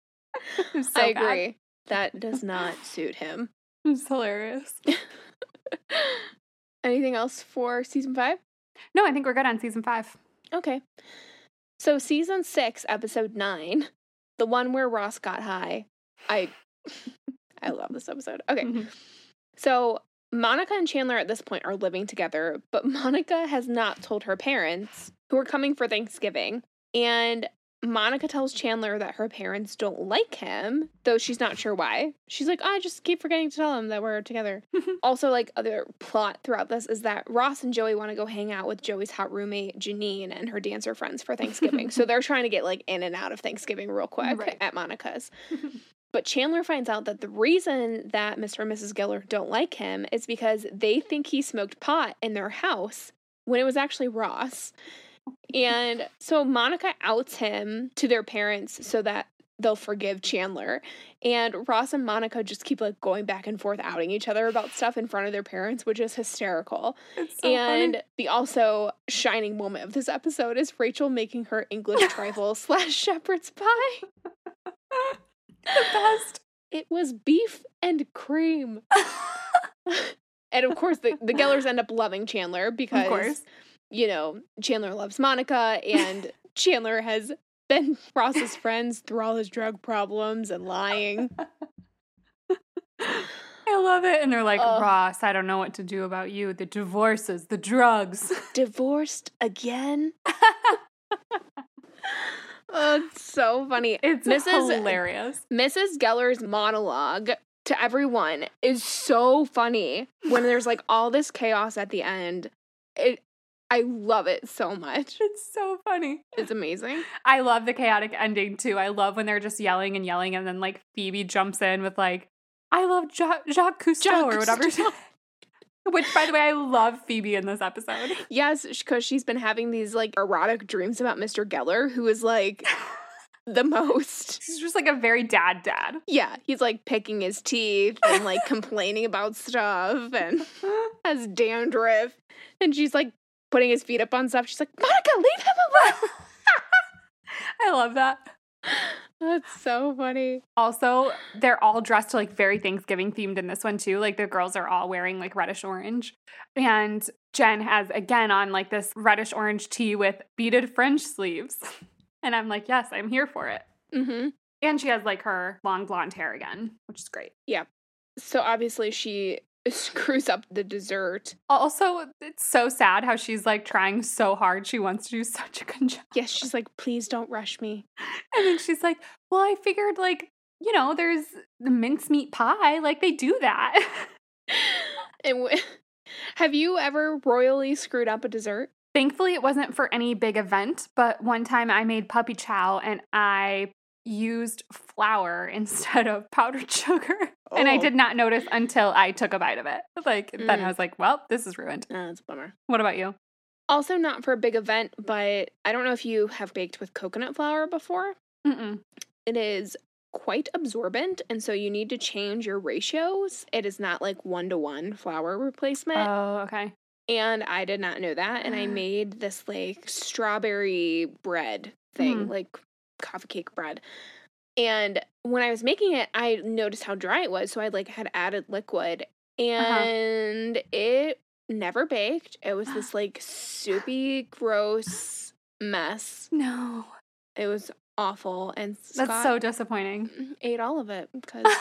So I bad. agree. That does not suit him. It's hilarious. Anything else for season five? No, I think we're good on season five. Okay. So season six, episode nine, the one where Ross got high. I I love this episode. Okay. Mhm. So Monica and Chandler at this point are living together, but Monica has not told her parents who are coming for Thanksgiving. And Monica tells Chandler that her parents don't like him, though she's not sure why. She's like, I just keep forgetting to tell them that we're together. also, like, other plot throughout this is that Ross and Joey want to go hang out with Joey's hot roommate, Janine, and her dancer friends for Thanksgiving. so they're trying to get, like, in and out of Thanksgiving real quick Right. at Monica's. But Chandler finds out that the reason that Mr. and Mrs. Geller don't like him is because they think he smoked pot in their house when it was actually Ross. And so Monica outs him to their parents so that they'll forgive Chandler. And Ross and Monica just keep like going back and forth outing each other about stuff in front of their parents, which is hysterical. So and funny. the also shining moment of this episode is Rachel making her English trifle slash shepherd's pie. the best. It was beef and cream. and of course, the, the Gellers end up loving Chandler because. You know, Chandler loves Monica and Chandler has been Ross's friends through all his drug problems and lying. I love it. And they're like, Ugh. Ross, I don't know what to do about you. The divorces, the drugs. Divorced again? oh, it's so funny. It's Mrs. hilarious. Mrs. Geller's monologue to everyone is so funny when there's like all this chaos at the end. It I love it so much. It's so funny. It's amazing. I love the chaotic ending too. I love when they're just yelling and yelling, and then like Phoebe jumps in with like, "I love ja- Jacques Cousteau" Jacques or whatever. Cousteau. Which, by the way, I love Phoebe in this episode. Yes, because she's been having these like erotic dreams about Mr. Geller, who is like the most. She's just like a very dad dad. Yeah, he's like picking his teeth and like complaining about stuff and has dandruff. And she's like putting his feet up on stuff. She's like, Monica, leave him alone. I love that. That's so funny. Also, they're all dressed like very Thanksgiving themed in this one too. Like the girls are all wearing like reddish orange. And Jen has again on like this reddish orange tee with beaded fringe sleeves. And I'm like, yes, I'm here for it. Mm-hmm. And she has like her long blonde hair again, which is great. Yeah. So obviously she screws up the dessert. Also, it's so sad how she's like trying so hard. She wants to do such a good job. Yes, she's like, please don't rush me. And then she's like, well, I figured like, you know, there's the mincemeat pie. Like they do that. And w- have you ever royally screwed up a dessert? Thankfully, it wasn't for any big event, but one time I made puppy chow and I used flour instead of powdered sugar. And I Oh. did not notice until I took a bite of it. Like, then Mm. I was like, well, this is ruined. Oh, that's a bummer. What about you? Also, not for a big event, but I don't know if you have baked with coconut flour before. Mm-mm. It is quite absorbent, and so you need to change your ratios. It is not like one to one flour replacement. Oh, okay. and I did not know that. And I made this like strawberry bread thing, Mm. like coffee cake bread. And when I was making it, I noticed how dry it was. So I like had added liquid uh-huh. and it never baked. It was this like soupy, gross mess. No. It was awful. And That's so disappointing. ate all of it because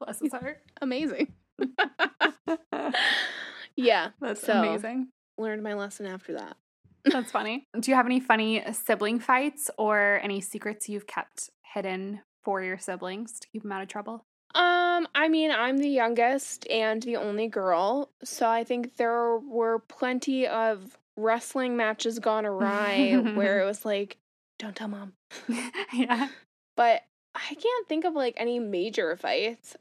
Bless his heart. amazing. yeah, That's So- amazing. learned my lesson after that. That's funny. Do you have any funny sibling fights or any secrets you've kept hidden for your siblings to keep them out of trouble? Um, I mean, I'm the youngest and the only girl, so I think there were plenty of wrestling matches gone awry where it was like, don't tell mom. yeah. But I can't think of like any major fights.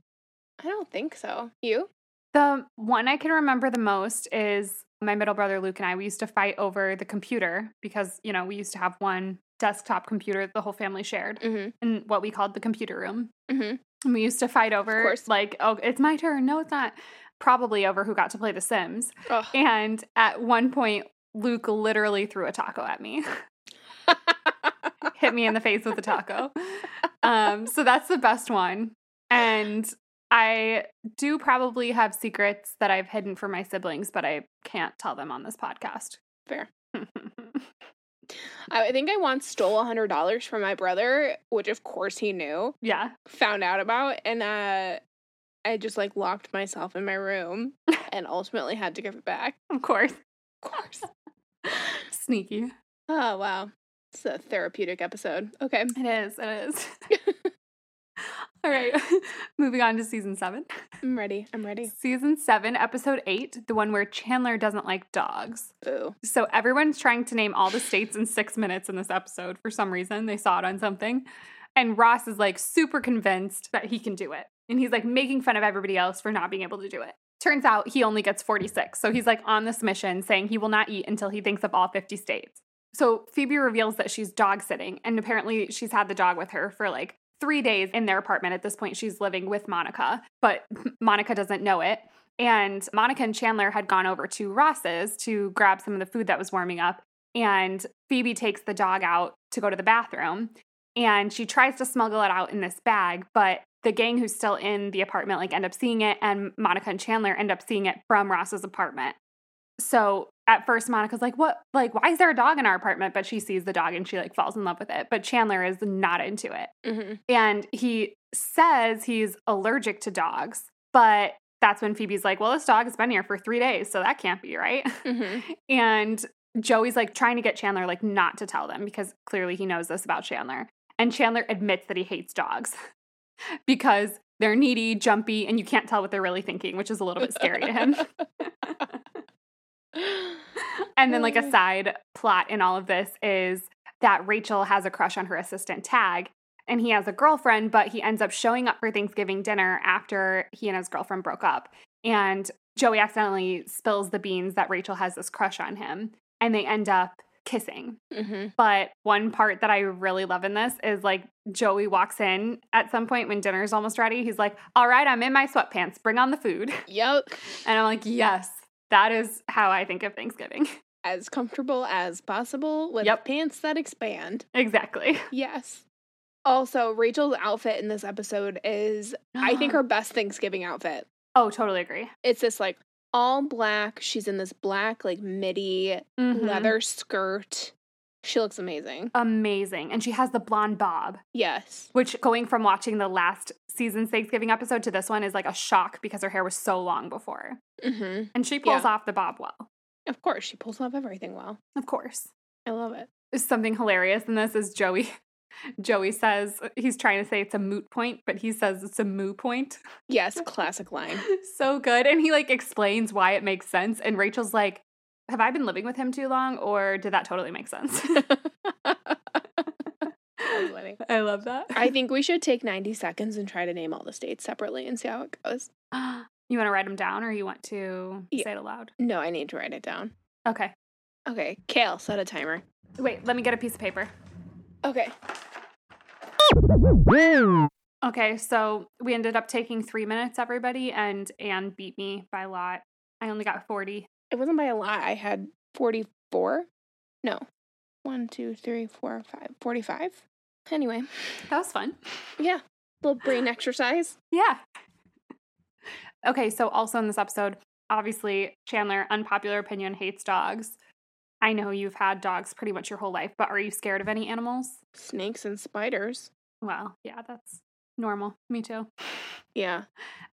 I don't think so. You? The one I can remember the most is my middle brother Luke and I. We used to fight over the computer because, you know, we used to have one desktop computer that the whole family shared Mm-hmm. in what we called the computer room. Mm-hmm. And we used to fight over, like, oh, it's my turn. No, it's not. Probably over who got to play The Sims. Oh. And at one point, Luke literally threw a taco at me, hit me in the face with a taco. Um, so that's the best one. And I do probably have secrets that I've hidden from my siblings, but I can't tell them on this podcast. Fair. I think I once stole a hundred dollars from my brother, which of course he knew, yeah. found out about, and uh I just like locked myself in my room and ultimately had to give it back. Of course. Of course. Sneaky. Oh wow. It's a therapeutic episode. Okay. It is. It is. All right. Moving on to season seven. I'm ready. I'm ready. Season seven, episode eight, the one where Chandler doesn't like dogs. Boo. So everyone's trying to name all the states in six minutes in this episode for some reason. They saw it on something. And Ross is like super convinced that he can do it. And he's like making fun of everybody else for not being able to do it. Turns out he only gets 46. So he's like on this mission saying he will not eat until he thinks of all 50 states. So Phoebe reveals that she's dog sitting. And apparently she's had the dog with her for like three days in their apartment. At this point, she's living with Monica, but Monica doesn't know it. And Monica and Chandler had gone over to Ross's to grab some of the food that was warming up. And Phoebe takes the dog out to go to the bathroom. And she tries to smuggle it out in this bag, but the gang who's still in the apartment like end up seeing it, and Monica and Chandler end up seeing it from Ross's apartment. So at first Monica's like, "What? Like, why is there a dog in our apartment?" But she sees the dog and she like falls in love with it. But Chandler is not into it. Mm-hmm. And he says he's allergic to dogs, but that's when Phoebe's like, well, this dog has been here for three days, so that can't be right. Mm-hmm. And Joey's like trying to get Chandler like not to tell them because clearly he knows this about Chandler. And Chandler admits that he hates dogs because they're needy, jumpy, and you can't tell what they're really thinking, which is a little bit scary to him. And then, like, a side plot in all of this is that Rachel has a crush on her assistant Tag, and he has a girlfriend, but he ends up showing up for Thanksgiving dinner after he and his girlfriend broke up. And Joey accidentally spills the beans that Rachel has this crush on him, and they end up kissing. mm-hmm. But one part that I really love in this is like Joey walks in at some point when dinner's almost ready. He's like, All right, I'm in my sweatpants, bring on the food. Yep. And I'm like, Yes, that is how I think of Thanksgiving. As comfortable as possible with Yep. pants that expand. exactly. Yes. Also, Rachel's outfit in this episode is, I think, her best Thanksgiving outfit. Oh, totally agree. It's this like all black. She's in this black, like midi Mhm. leather skirt. She looks amazing. Amazing. And she has the blonde bob, Yes. which going from watching the last season's Thanksgiving episode to this one is like a shock because her hair was so long before. Mm-hmm. And she pulls Yeah. off the bob well. Of course, she pulls off everything well. Of course. I love it. Something hilarious in this is Joey. Joey says he's trying to say it's a moot point, but he says it's a moo point. Yes, classic line. so good. And he like explains why it makes sense. And Rachel's like, Have I been living with him too long? Or did that totally make sense? I love that. I think we should take 90 seconds and try to name all the states separately and see how it goes. you want to write them down or you want to Yeah. say it aloud? No, I need to write it down. Okay. Okay, Kale, set a timer. Wait, let me get a piece of paper. Okay. Okay, so we ended up taking three minutes, everybody, and Anne beat me by a lot. I only got 40. It wasn't by a lot. I had 44. No. One, two, three, four, five. 45. Anyway, That was fun. yeah. Little brain exercise. Yeah. Okay, so also in this episode, obviously, Chandler, unpopular opinion, hates dogs. I know you've had dogs pretty much your whole life, but are you scared of any animals? Snakes and spiders. Well, yeah, that's normal. Me too. Yeah.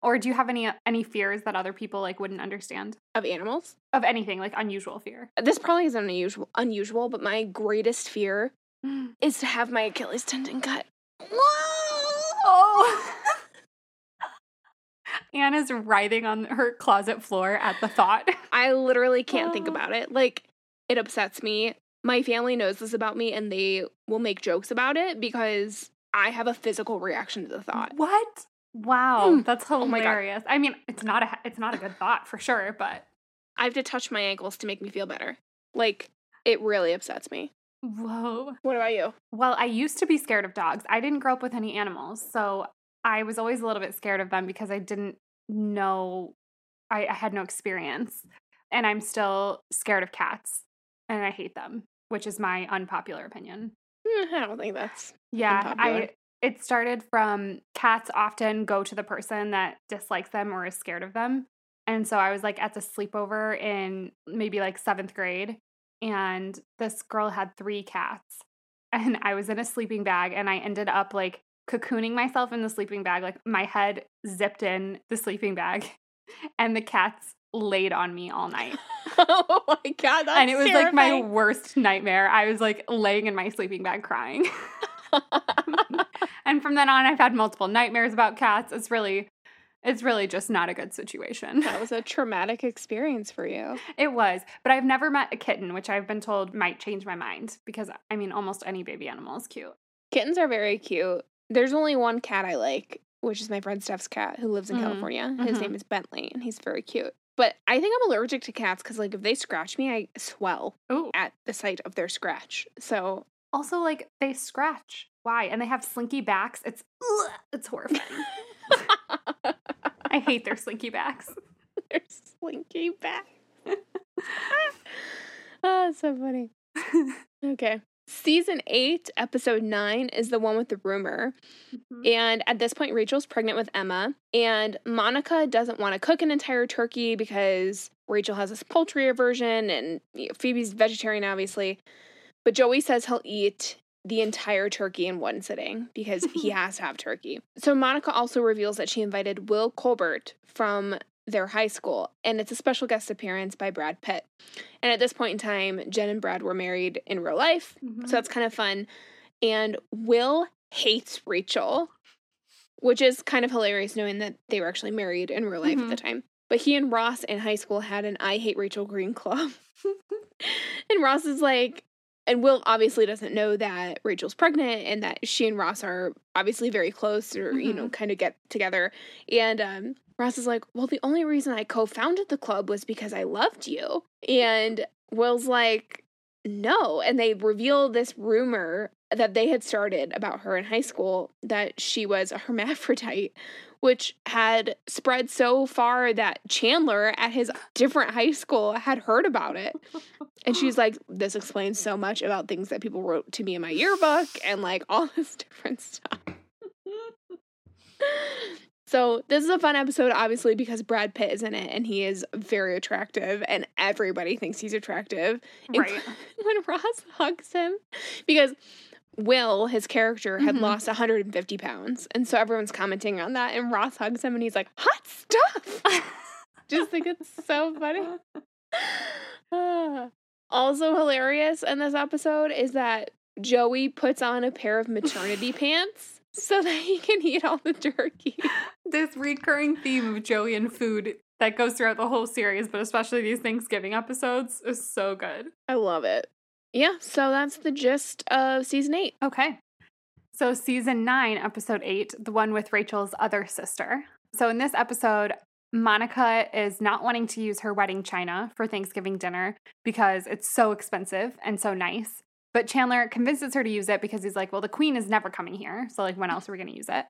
Or do you have any any fears that other people like wouldn't understand Of animals. of anything like unusual fear? Uh, this probably isn't unusual, unusual, but my greatest fear mm. is to have my Achilles tendon cut. Oh. Anna's writhing on her closet floor at the thought. I literally can't think Oh. about it. Like, it upsets me. My family knows this about me and they will make jokes about it because I have a physical reaction to the thought. What? Wow, Mm. that's Oh hilarious. I mean, it's not a it's not a good thought for sure, but I have to touch my ankles to make me feel better. Like, it really upsets me. whoa. What about you? Well, I used to be scared of dogs. I didn't grow up with any animals, so I was always a little bit scared of them because I didn't know I, I had no experience. And I'm still scared of cats and I hate them, which is my unpopular opinion. Hmm, I don't think that's. Yeah, Unpopular. I it started from cats often go to the person that dislikes them or is scared of them. And so I was like at the sleepover in maybe like 7th grade and this girl had 3 cats. And I was in a sleeping bag and I ended up like cocooning myself in the sleeping bag like my head zipped in the sleeping bag and the cats laid on me all night. oh my god, that's and it was like my worst nightmare. I was like laying in my sleeping bag crying. and from then on I've had multiple nightmares about cats. It's really it's really just not a good situation. that was a traumatic experience for you. It was, but I've never met a kitten, which I've been told might change my mind because I mean almost any baby animal is cute. Kittens are very cute. There's only one cat I like, which is my friend Steph's cat who lives in Mhm. California. His Mhm. name is Bentley, and he's very cute. But I think I'm allergic to cats because, like, if they scratch me, I swell Ooh. at the sight of their scratch. So Also like they scratch. Why? And they have slinky backs. It's ugh, it's horrifying. I hate their slinky backs. they're slinky back. oh, so funny. Okay. Season 8, episode 9 is the one with the rumor. Mm-hmm. And at this point, Rachel's pregnant with Emma, and Monica doesn't want to cook an entire turkey because Rachel has this poultry aversion, and you know, Phoebe's vegetarian, obviously. But Joey says he'll eat the entire turkey in one sitting because he has to have turkey. So Monica also reveals that she invited Will Colbert from their high school, and it's a special guest appearance by Brad Pitt. And at this point in time, Jen and Brad were married in real life, Mhm. so that's kind of fun. And Will hates Rachel, which is kind of hilarious knowing that they were actually married in real life at the time. But he and Ross in high school had an I Hate Rachel Green Club. and Ross is like, and Will obviously doesn't know that Rachel's pregnant and that she and Ross are obviously very close or, you know, kind of get together. And um, Ross is like, well, the only reason I co founded the club was because I loved you. And Will's like, no. And they reveal this rumor that they had started about her in high school that she was a hermaphrodite, which had spread so far that Chandler at his different high school had heard about it. And she's like, this explains so much about things that people wrote to me in my yearbook and like all this different stuff. So, this is a fun episode, obviously, because Brad Pitt is in it and he is very attractive and everybody thinks he's attractive. Right. when Ross hugs him, because Will, his character, had Mhm. lost 150 pounds. And so everyone's commenting on that. And Ross hugs him and he's like, hot stuff. Just think it's so funny. Also hilarious in this episode is that Joey puts on a pair of maternity pants so that he can eat all the turkey. this recurring theme of Joey and food that goes throughout the whole series, but especially these Thanksgiving episodes, is so good. I love it. Yeah, so that's the gist of season eight. Okay. So, season nine, episode eight, the one with Rachel's other sister. So, in this episode, Monica is not wanting to use her wedding china for Thanksgiving dinner because it's so expensive and so nice. But Chandler convinces her to use it because he's like, well, the queen is never coming here. So, like, when else are we going to use it?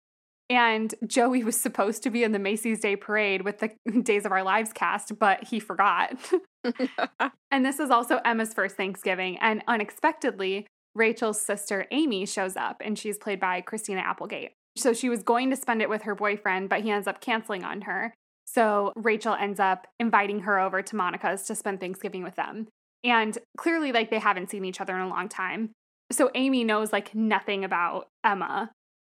And Joey was supposed to be in the Macy's Day Parade with the Days of Our Lives cast, but he forgot. and this is also Emma's first Thanksgiving. And unexpectedly, Rachel's sister Amy shows up, and she's played by Christina Applegate. So she was going to spend it with her boyfriend, but he ends up canceling on her. So Rachel ends up inviting her over to Monica's to spend Thanksgiving with them. And clearly, like, they haven't seen each other in a long time. So Amy knows, like, nothing about Emma.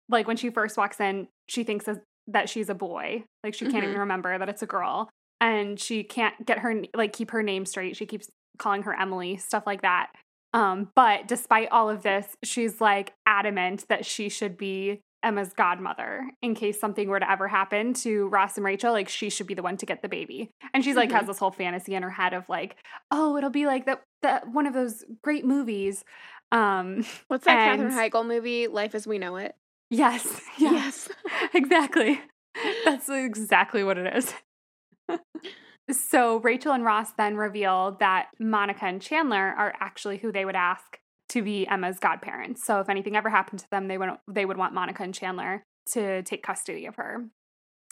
Like, when she first walks in, she thinks that she's a boy. Like, she can't Mhm. even remember that it's a girl. And she can't get her, like, keep her name straight. She keeps calling her Emily, stuff like that. Um, but despite all of this, she's like adamant that she should be Emma's godmother in case something were to ever happen to Ross and Rachel. Like she should be the one to get the baby. And she's like Mhm. has this whole fantasy in her head of like, oh, it'll be like that that one of those great movies. Um, What's that And- Katherine Heigl movie? Life as We Know It. Yes, yeah, Yes. exactly. That's exactly what it is. so Rachel and Ross then reveal that Monica and Chandler are actually who they would ask to be Emma's godparents. So if anything ever happened to them, they would they would want Monica and Chandler to take custody of her.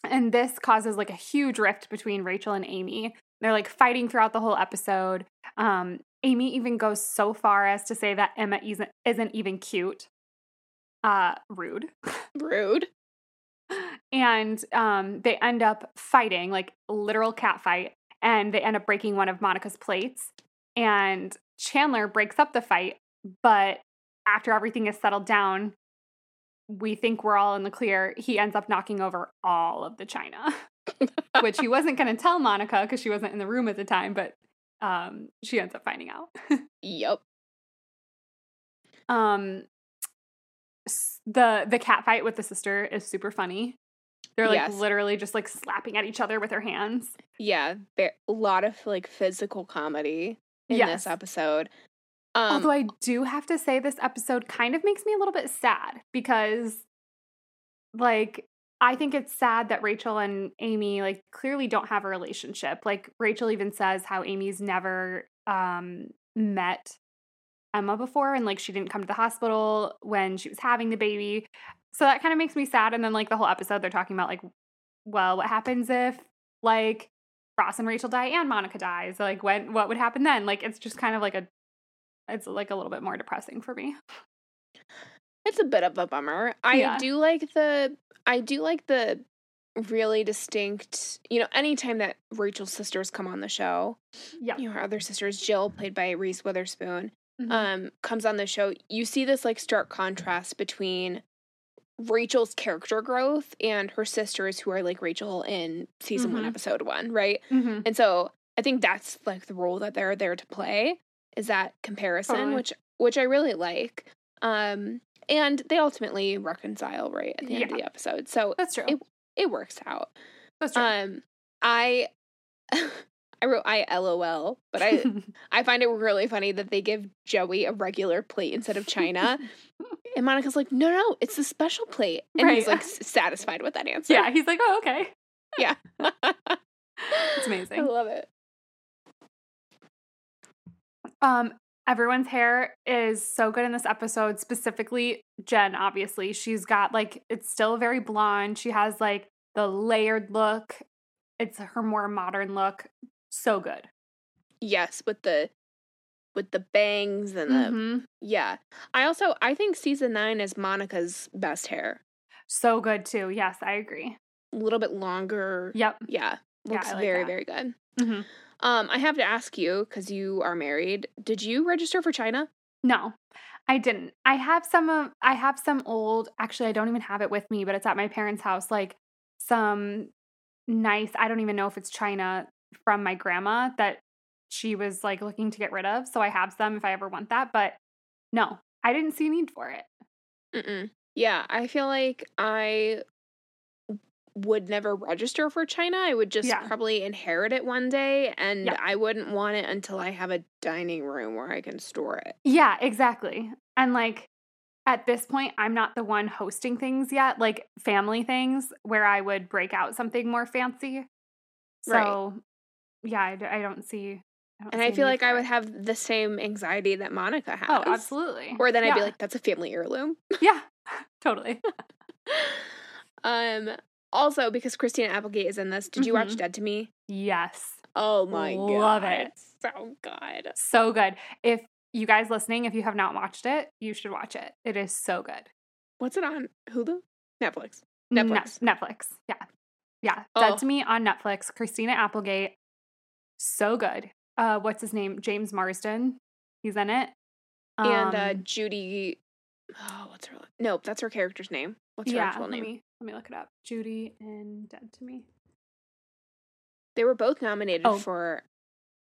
And this causes like a huge rift between Rachel and Amy. They're like fighting throughout the whole episode. Um, Amy even goes so far as to say that Emma isn't isn't even cute. Uh, rude. Rude. and um, they end up fighting, like literal cat fight, and they end up breaking one of Monica's plates. And Chandler breaks up the fight, but after everything is settled down, we think we're all in the clear. He ends up knocking over all of the china, which he wasn't going to tell Monica because she wasn't in the room at the time, but um, she ends up finding out. Yep. Um, the the cat fight with the sister is super funny. They're like Yes. literally just like slapping at each other with their hands. Yeah. There a lot of like physical comedy in Yes. this episode. Um, Although I do have to say this episode kind of makes me a little bit sad because like I think it's sad that Rachel and Amy like clearly don't have a relationship. Like Rachel even says how Amy's never um met Emma before and like she didn't come to the hospital when she was having the baby. So that kind of makes me sad and then like the whole episode they're talking about like well what happens if like Ross and Rachel die and Monica dies? Like when what would happen then? Like it's just kind of like a it's like a little bit more depressing for me. it's a bit of a bummer. I Yeah. do like the I do like the really distinct, you know, anytime that Rachel's sisters come on the show, Yeah. you know, her other sisters, Jill, played by Reese Witherspoon, Mhm. um, comes on the show, you see this like stark contrast between Rachel's character growth and her sisters who are like Rachel in season one, Mhm. episode one, right? Mhm. And so I think that's like the role that they're there to play is that comparison, Totally. which which I really like. Um and they ultimately reconcile right at the end of the episode. So That's true. it it works out. That's true. Um I I wrote I LOL, but I I find it really funny that they give Joey a regular plate instead of China. and Monica's like, "No, no, it's the special plate." And he's like satisfied with that answer. yeah, he's like, oh, okay. Yeah. It's amazing. I love it. Um, everyone's hair is so good in this episode, specifically Jen, obviously. She's got like it's still very blonde. She has like the layered look. It's her more modern look. So good. Yes, with the with the bangs and the Mhm. yeah. I also I think season 9 is Monica's best hair. So good too. Yes, I agree. A little bit longer. Yep. Yeah. Yeah, Looks I like very that. very good. Mhm. Um I have to ask you cuz you are married. Did you register for China? No, I didn't. I have some of I have some old actually I don't even have it with me, but it's at my parents' house, like some nice, I don't even know if it's china from my grandma that she was like looking to get rid of. So I have some if I ever want that, but no, I didn't see a need for it. Mm-mm. Yeah, I feel like I would never register for China. I would just Yeah. probably inherit it one day and Yeah. I wouldn't want it until I have a dining room where I can store it. Yeah, exactly. And like at this point, I'm not the one hosting things yet, like family things where I would break out something more fancy. Right. Yeah, I don't see. I don't And see I feel like I would have the same anxiety that Monica has. Oh, absolutely. Or then I'd be like, that's a family heirloom. yeah, totally. um also because Christina Applegate is in this, did you watch Mhm. Dead to Me? Yes. Oh my god. Love it. So good. So good. If you guys listening, if you have not watched it, you should watch it. It is so good. What's it on? Hulu? Netflix. Ne- Netflix. Netflix. Yeah. Yeah. Oh. Dead to Me on Netflix. Christina Applegate. So good. Uh what's his name? James Marsden. He's in it. and uh Um, Judy Oh, what's her Nope, that's her character's name. What's her yeah, actual let name? me let me look it up. Judy and Dead to Me. They were both nominated Oh. for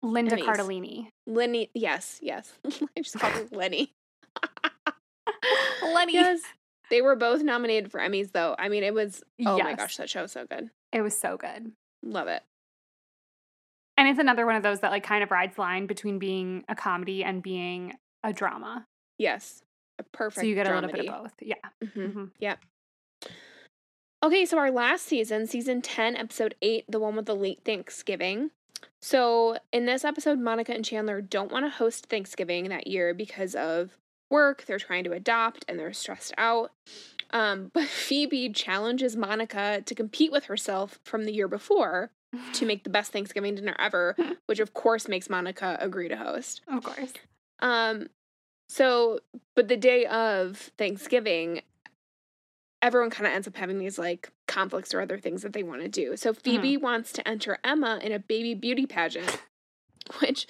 Linda Emmys. Cardellini. Lenny. Yes, yes. I just called her Lenny. Lenny. Yes. They were both nominated for Emmys, though. I mean, it was. Oh my gosh, that show was so good. It was so good. Love it. And it's another one of those that like kind of rides the line between being a comedy and being a drama. Yes, a perfect. so you get a little bit of both. Yeah. Mhm. Mhm. Yep. Okay, so our last season, season 10, episode 8, the one with the late Thanksgiving. So, in this episode, Monica and Chandler don't want to host Thanksgiving that year because of work. They're trying to adopt and they're stressed out. Um, but Phoebe challenges Monica to compete with herself from the year before to make the best Thanksgiving dinner ever, which of course makes Monica agree to host. Of course. Um, so, but the day of Thanksgiving, everyone kind of ends up having these like conflicts or other things that they want to do. So Phoebe wants to enter Emma in a baby beauty pageant, which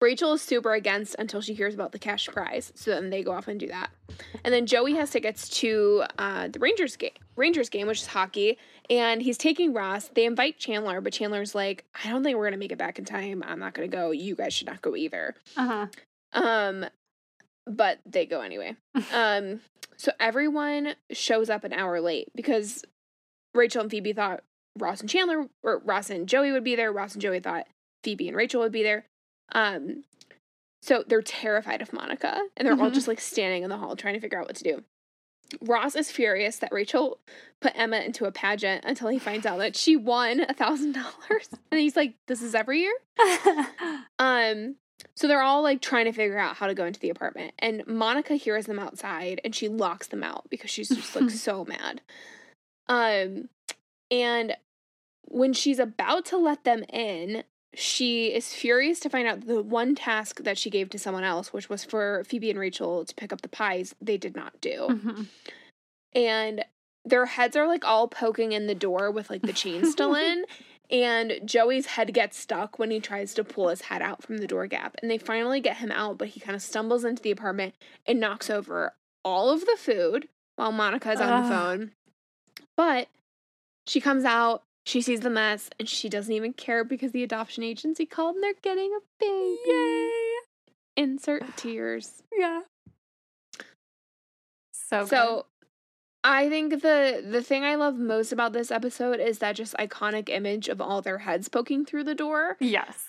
Rachel is super against until she hears about the cash prize. So then they go off and do that. And then Joey has tickets to uh, the Rangers game, Rangers game, which is hockey, and he's taking Ross. They invite Chandler, but Chandler's like, "I don't think we're gonna make it back in time. I'm not gonna go. You guys should not go either." Uh-huh. Um, but they go anyway. Um, so everyone shows up an hour late because Rachel and Phoebe thought Ross and Chandler or Ross and Joey would be there. Ross and Joey thought Phoebe and Rachel would be there. Um, so they're terrified of Monica and they're all Mhm. just like standing in the hall trying to figure out what to do. Ross is furious that Rachel put Emma into a pageant until he finds out that she won a thousand dollars. And he's like, This is every year? Um, so they're all like trying to figure out how to go into the apartment, and Monica hears them outside, and she locks them out because she's just like so mad. Um, and when she's about to let them in, she is furious to find out the one task that she gave to someone else, which was for Phoebe and Rachel to pick up the pies, they did not do. Mhm. And their heads are like all poking in the door with like the chain still in. And Joey's head gets stuck when he tries to pull his head out from the door gap. And they finally get him out, but he kind of stumbles into the apartment and knocks over all of the food while Monica is on the phone. But she comes out, she sees the mess, and she doesn't even care because the adoption agency called and they're getting a baby. Yay. Insert tears. Yeah. So good. So I think the the thing I love most about this episode is that just iconic image of all their heads poking through the door. yes.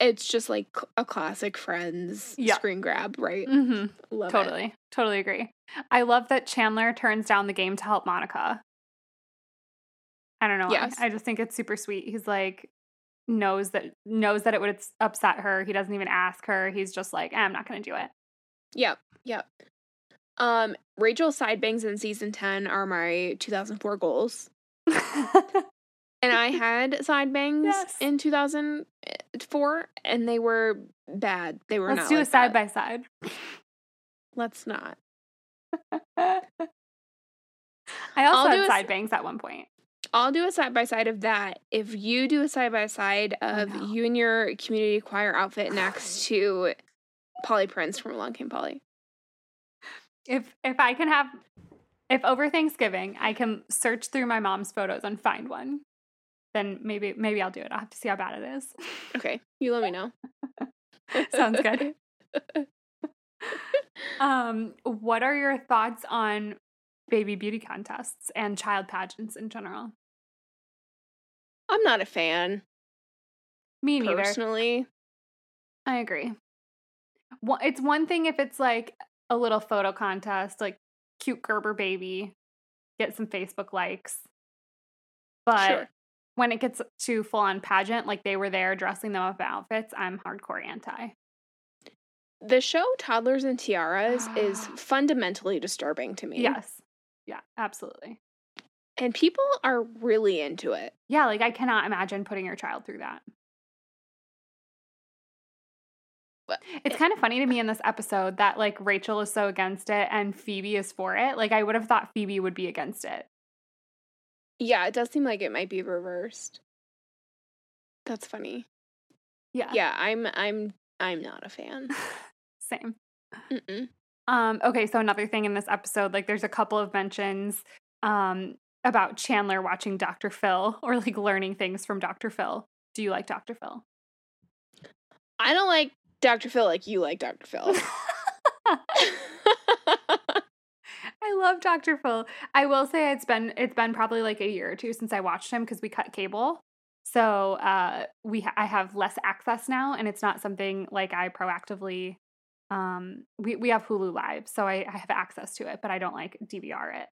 It's just like a classic Friends Yeah. screen grab, right? hmm Love it. Totally. Totally agree. I love that Chandler turns down the game to help Monica. I don't know. Yes. I just think it's super sweet. He's like knows that knows that it would upset her. He doesn't even ask her. He's just like, eh, I'm not going to do it. Yep, yep. Um, Rachel's side bangs in season ten are my 2004 goals, and I had side bangs Yes. in 2004, and they were bad. They were Let's do like a side that. by side. Let's not. I also I'll had a side bangs at one point. I'll do a side by side of that. If you do a side by side of no. you and your community choir outfit next to Polly Prince from Along Came Polly. If if I can have if over Thanksgiving I can search through my mom's photos and find one, then maybe maybe I'll do it. I'll have to see how bad it is. Okay, you let me know. Sounds good. Um, what are your thoughts on baby beauty contests and child pageants in general? I'm not a fan Me neither. personally. I agree. Well, it's one thing if it's like a little photo contest, like cute Gerber baby, get some Facebook likes. But Sure. when it gets to full on pageant, like they were there dressing them up in outfits, I'm hardcore anti. The show Toddlers and Tiaras is fundamentally disturbing to me. Yes. Yeah, absolutely. And people are really into it. Yeah, like I cannot imagine putting your child through that. But- It's kind of funny to me in this episode that like Rachel is so against it and Phoebe is for it. Like I would have thought Phoebe would be against it. Yeah, it does seem like it might be reversed. That's funny. Yeah. Yeah, I'm I'm I'm not a fan. Same. Mm-mm. Um, okay, so another thing in this episode, like there's a couple of mentions um about Chandler watching Dr. Phil or like learning things from Dr. Phil. Do you like Dr. Phil? I don't like Dr. Phil like you like Dr. Phil. I love Dr. Phil. I will say it's been it's been probably like a year or two since I watched him because we cut cable. So uh we ha- I have less access now and it's not something like I proactively um we we have Hulu Live, so I, I have access to it, but I don't like DVR it.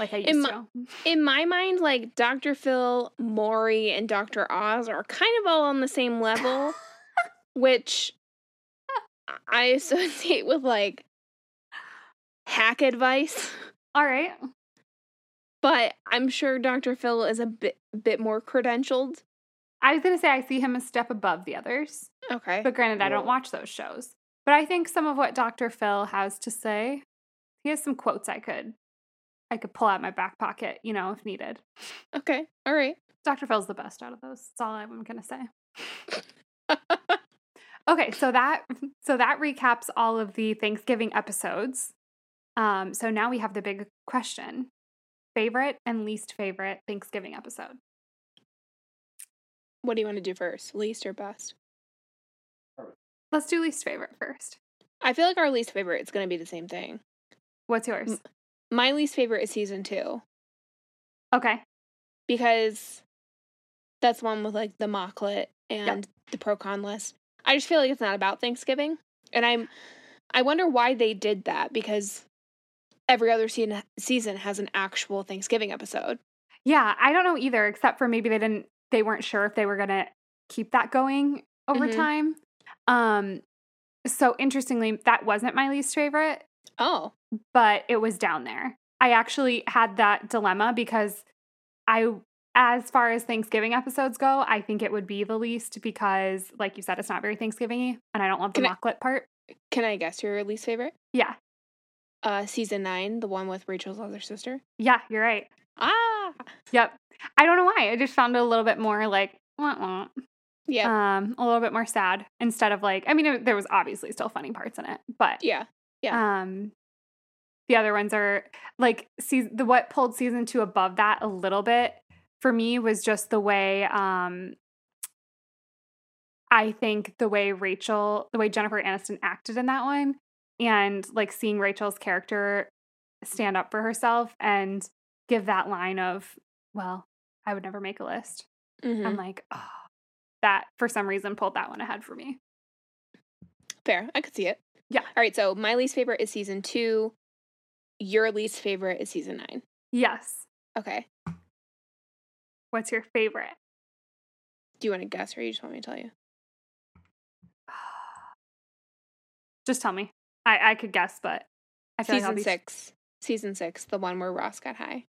Like I used In my- to. In my mind, like Dr. Phil, Maury, and Dr. Oz are kind of all on the same level, which I associate with like hack advice. All right. But I'm sure Dr. Phil is a bit bit more credentialed. I was gonna say I see him a step above the others. Okay. But granted, I don't watch those shows. But I think some of what Dr. Phil has to say, he has some quotes I could I could pull out my back pocket, you know, if needed. Okay. All right. Dr. Phil's the best out of those. That's all I'm gonna say. Okay, so that so that recaps all of the Thanksgiving episodes. Um, so now we have the big question: favorite and least favorite Thanksgiving episode. What do you want to do first? Least or best? Let's do least favorite first. I feel like our least favorite is going to be the same thing. What's yours? My least favorite is season 2 Okay. because that's one with like the Mockolate and the pro con list. I just feel like it's not about Thanksgiving. And I'm I wonder why they did that because every other season season has an actual Thanksgiving episode. Yeah, I don't know either, except for maybe they didn't they weren't sure if they were gonna keep that going over Mhm. time. Um so interestingly, that wasn't my least favorite, Oh. but it was down there. I actually had that dilemma because I as far as Thanksgiving episodes go, I think it would be the least because, like you said, it's not very Thanksgiving and I don't love the Can I- part. Can I guess your least favorite? Yeah. Uh season 9, the one with Rachel's other sister. Yeah, you're right. Ah. Yep. I don't know why. I just found it a little bit more like wah, wah. Yeah. um a little bit more sad instead of like i mean it, there was obviously still funny parts in it but yeah. um the other ones are like see the what pulled season two above that a little bit for me was just the way um i think the way rachel the way jennifer aniston acted in that one and like seeing rachel's character stand up for herself and give that line of well i would never make a list Mhm. i'm like oh that for some reason pulled that one ahead for me Fair. I could see it. Yeah. All right. So my least favorite is season two. Your least favorite is season nine. yes Okay. what's your favorite Do you want to guess or you just want me to tell you? Just tell me. I I could guess, but I feel like Season be six. Season six, the one where Ross got high.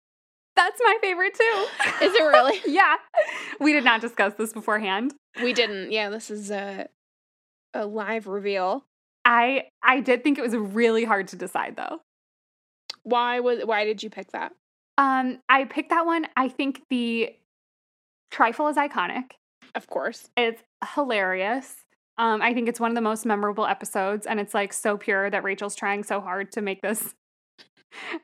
That's my favorite too. Is it really? yeah. We did not discuss this beforehand. we didn't. Yeah, this is a a live reveal. I I did think it was really hard to decide though. Why was why did you pick that? Um, I picked that one. I think the trifle is iconic. Of course. It's hilarious. Um, I think it's one of the most memorable episodes, and it's like so pure that Rachel's trying so hard to make this.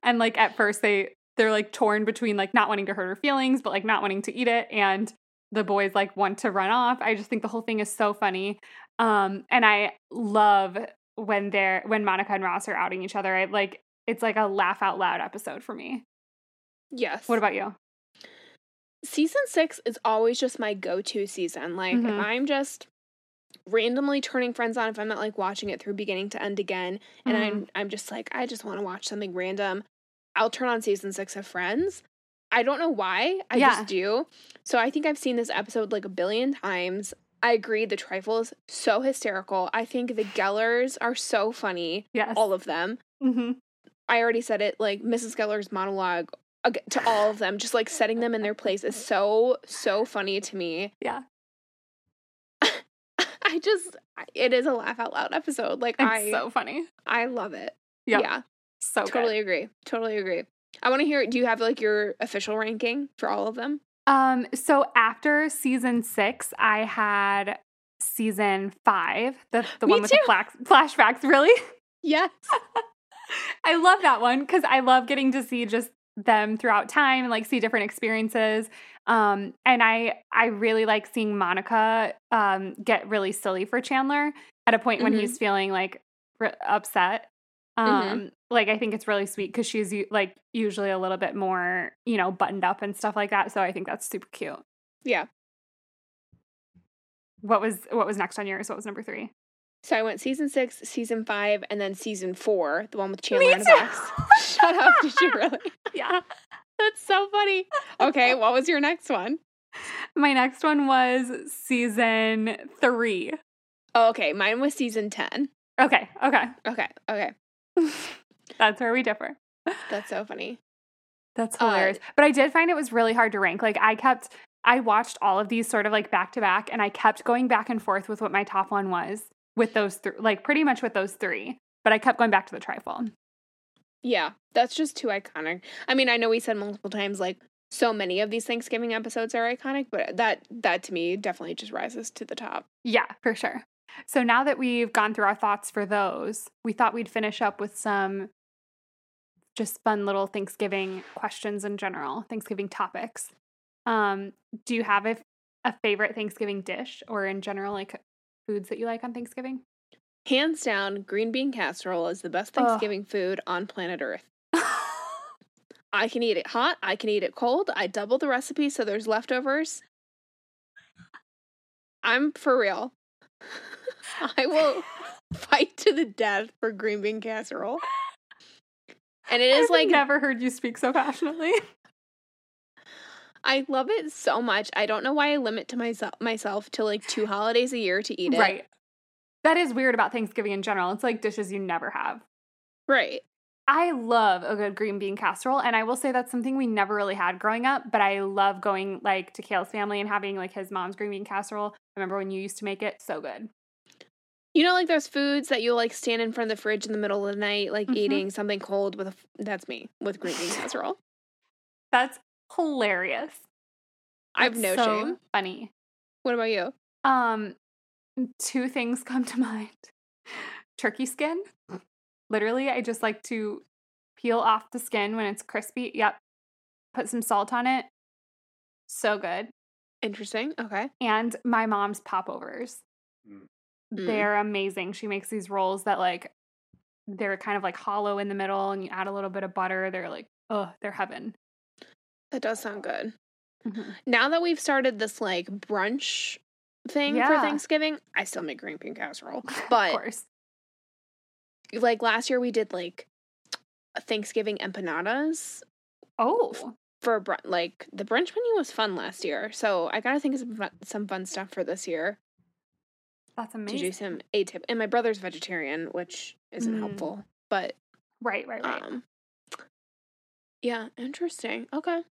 And like at first they they're like torn between like not wanting to hurt her feelings, but like not wanting to eat it, and the boys like want to run off. I just think the whole thing is so funny. Um, and I love when they're when Monica and Ross are outing each other. I like it's like a laugh out loud episode for me. Yes. What about you? season six is always just my go-to season. Like if Mhm. I'm just randomly turning Friends on if I'm not like watching it through beginning to end again, and Mhm. I'm I'm just like I just want to watch something random. I'll turn on season six of Friends. I don't know why. I Yeah. just do. So I think I've seen this episode like a billion times. I agree. The trifle is so hysterical. I think the Gellers are so funny. Yes. All of them. hmm I already said it. Like Mrs. Geller's monologue to all of them, just like setting them in their place is so so funny to me. Yeah. I just it is a laugh out loud episode. Like It's I so funny. I love it. Yep. Yeah, So good. totally agree. Totally agree. I want to hear. Do you have like your official ranking for all of them? Um, so after season six, I had season five, the the Me one with the too. flash, flashbacks. Really, Yes. I love that one because I love getting to see just them throughout time and like see different experiences. Um, and I I really like seeing Monica um get really silly for Chandler at a point when Mhm. he's feeling like r- upset. Um, like I think it's really sweet because she's like usually a little bit more you know buttoned up and stuff like that. So I think that's super cute. Yeah. What was what was next on yours? What was number three? So I went season six, season five, and then season four, the one with Chandler Me and. Vex. Shut up! Did you really? yeah. That's so funny. Okay, what was your next one? My next one was season three. Oh, okay, mine was season ten. Okay, okay. Okay, okay, That's where we differ. that's so funny. That's Uh, hilarious. but I did find it was really hard to rank. Like I kept I watched all of these sort of like back to back and I kept going back and forth with what my top one was with those three like pretty much with those three. But I kept going back to the trifle. Yeah, that's just too iconic. I mean, I know we said multiple times like so many of these Thanksgiving episodes are iconic, but that that to me definitely just rises to the top. Yeah, for sure. So now that we've gone through our thoughts for those, we thought we'd finish up with some just fun little Thanksgiving questions in general, Thanksgiving topics. Um, do you have a, a favorite Thanksgiving dish or in general like foods that you like on Thanksgiving? Hands down, green bean casserole is the best. Thanksgiving food on planet Earth. I can eat it hot, I can eat it cold. I double the recipe so there's leftovers. I'm for real. I will fight to the death for green bean casserole. And it is I've like never heard you speak so passionately. I love it so much. I don't know why I limit to myself myself to like two holidays a year to eat it. Right. That is weird about Thanksgiving in general. It's like dishes you never have. Right. I love a good green bean casserole, and I will say that's something we never really had growing up. But I love going like to Kale's family and having like his mom's green bean casserole. I remember when you used to make it, so good. You know, like those foods that you like stand in front of the fridge in the middle of the night, like Mhm. eating something cold with a. f- That's me with green bean casserole. That's hilarious. I have That's no so shame. Funny. What about you? Um, two things come to mind: turkey skin. Literally, I just like to peel off the skin when it's crispy. Yep. Put some salt on it. So good. Interesting. Okay. and my mom's popovers. Mm. Mm. They're amazing. She makes these rolls that like they're kind of like hollow in the middle and you add a little bit of butter. They're like, oh, they're heaven. That does sound good. Mhm. Now that we've started this like brunch thing for Thanksgiving, I still make green bean casserole. of But course. like last year, we did like Thanksgiving empanadas Oh, for brunch. Like the brunch menu was fun last year, so I gotta think of some fun, some fun stuff for this year that's amazing. to do some a tip. And my brother's vegetarian, which isn't Mm. helpful, but Right, right, right. um, yeah, interesting. Okay,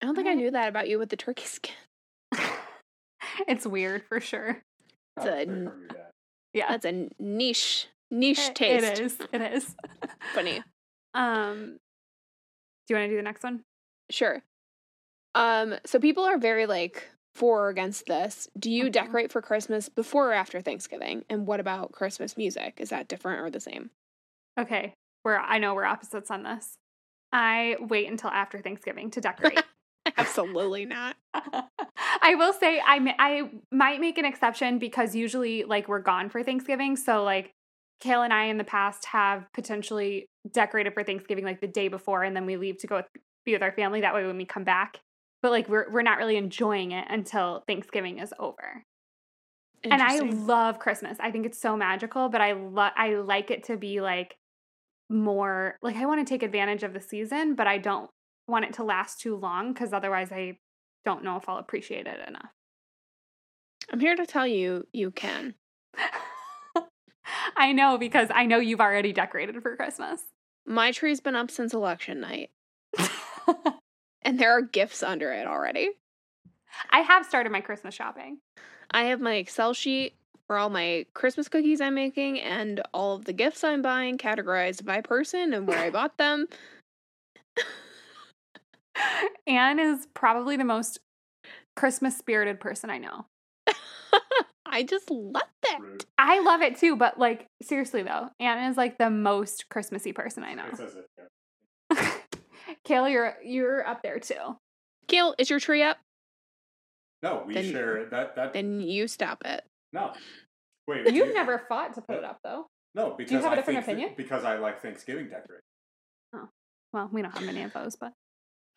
I don't think I knew that about you with the turkey skin. it's weird for sure. It's a very n- hungry dad. Yeah. That's a niche niche It- taste. It is. It is. Funny. Um do you want to do the next one? Sure. Um, so people are very like for or against this. Do you decorate for Christmas before or after Thanksgiving? And what about Christmas music? Is that different or the same? Okay. We're I know we're opposites on this. I wait until after Thanksgiving to decorate. Absolutely not. I will say I ma- I might make an exception because usually like we're gone for Thanksgiving, so like Kale and I in the past have potentially decorated for Thanksgiving like the day before, and then we leave to go with, be with our family. That way, when we come back, but like we're we're not really enjoying it until Thanksgiving is over. and I love Christmas. I think it's so magical, but I love I like it to be like more like I want to take advantage of the season, but I don't want it to last too long because otherwise I don't know if I'll appreciate it enough. I'm here to tell you, you can. I know because I know you've already decorated for Christmas. My tree's been up since election night, and there are gifts under it already. I have started my Christmas shopping. I have my Excel sheet for all my Christmas cookies I'm making and all of the gifts I'm buying categorized by person and where I bought them. Anne is probably the most Christmas spirited person I know. I just love that. I love it too, but like seriously though, Anne is like the most Christmassy person I know. It says it. yeah. Kayla, you're you're up there too. Gail, is your tree up? No, we Then- share it. That that Then you stop it. no. Wait, You've you- never fought to put it up though. No, because Do you have a I different think opinion? because I like Thanksgiving decorating. Oh. Well, we don't have many of those, but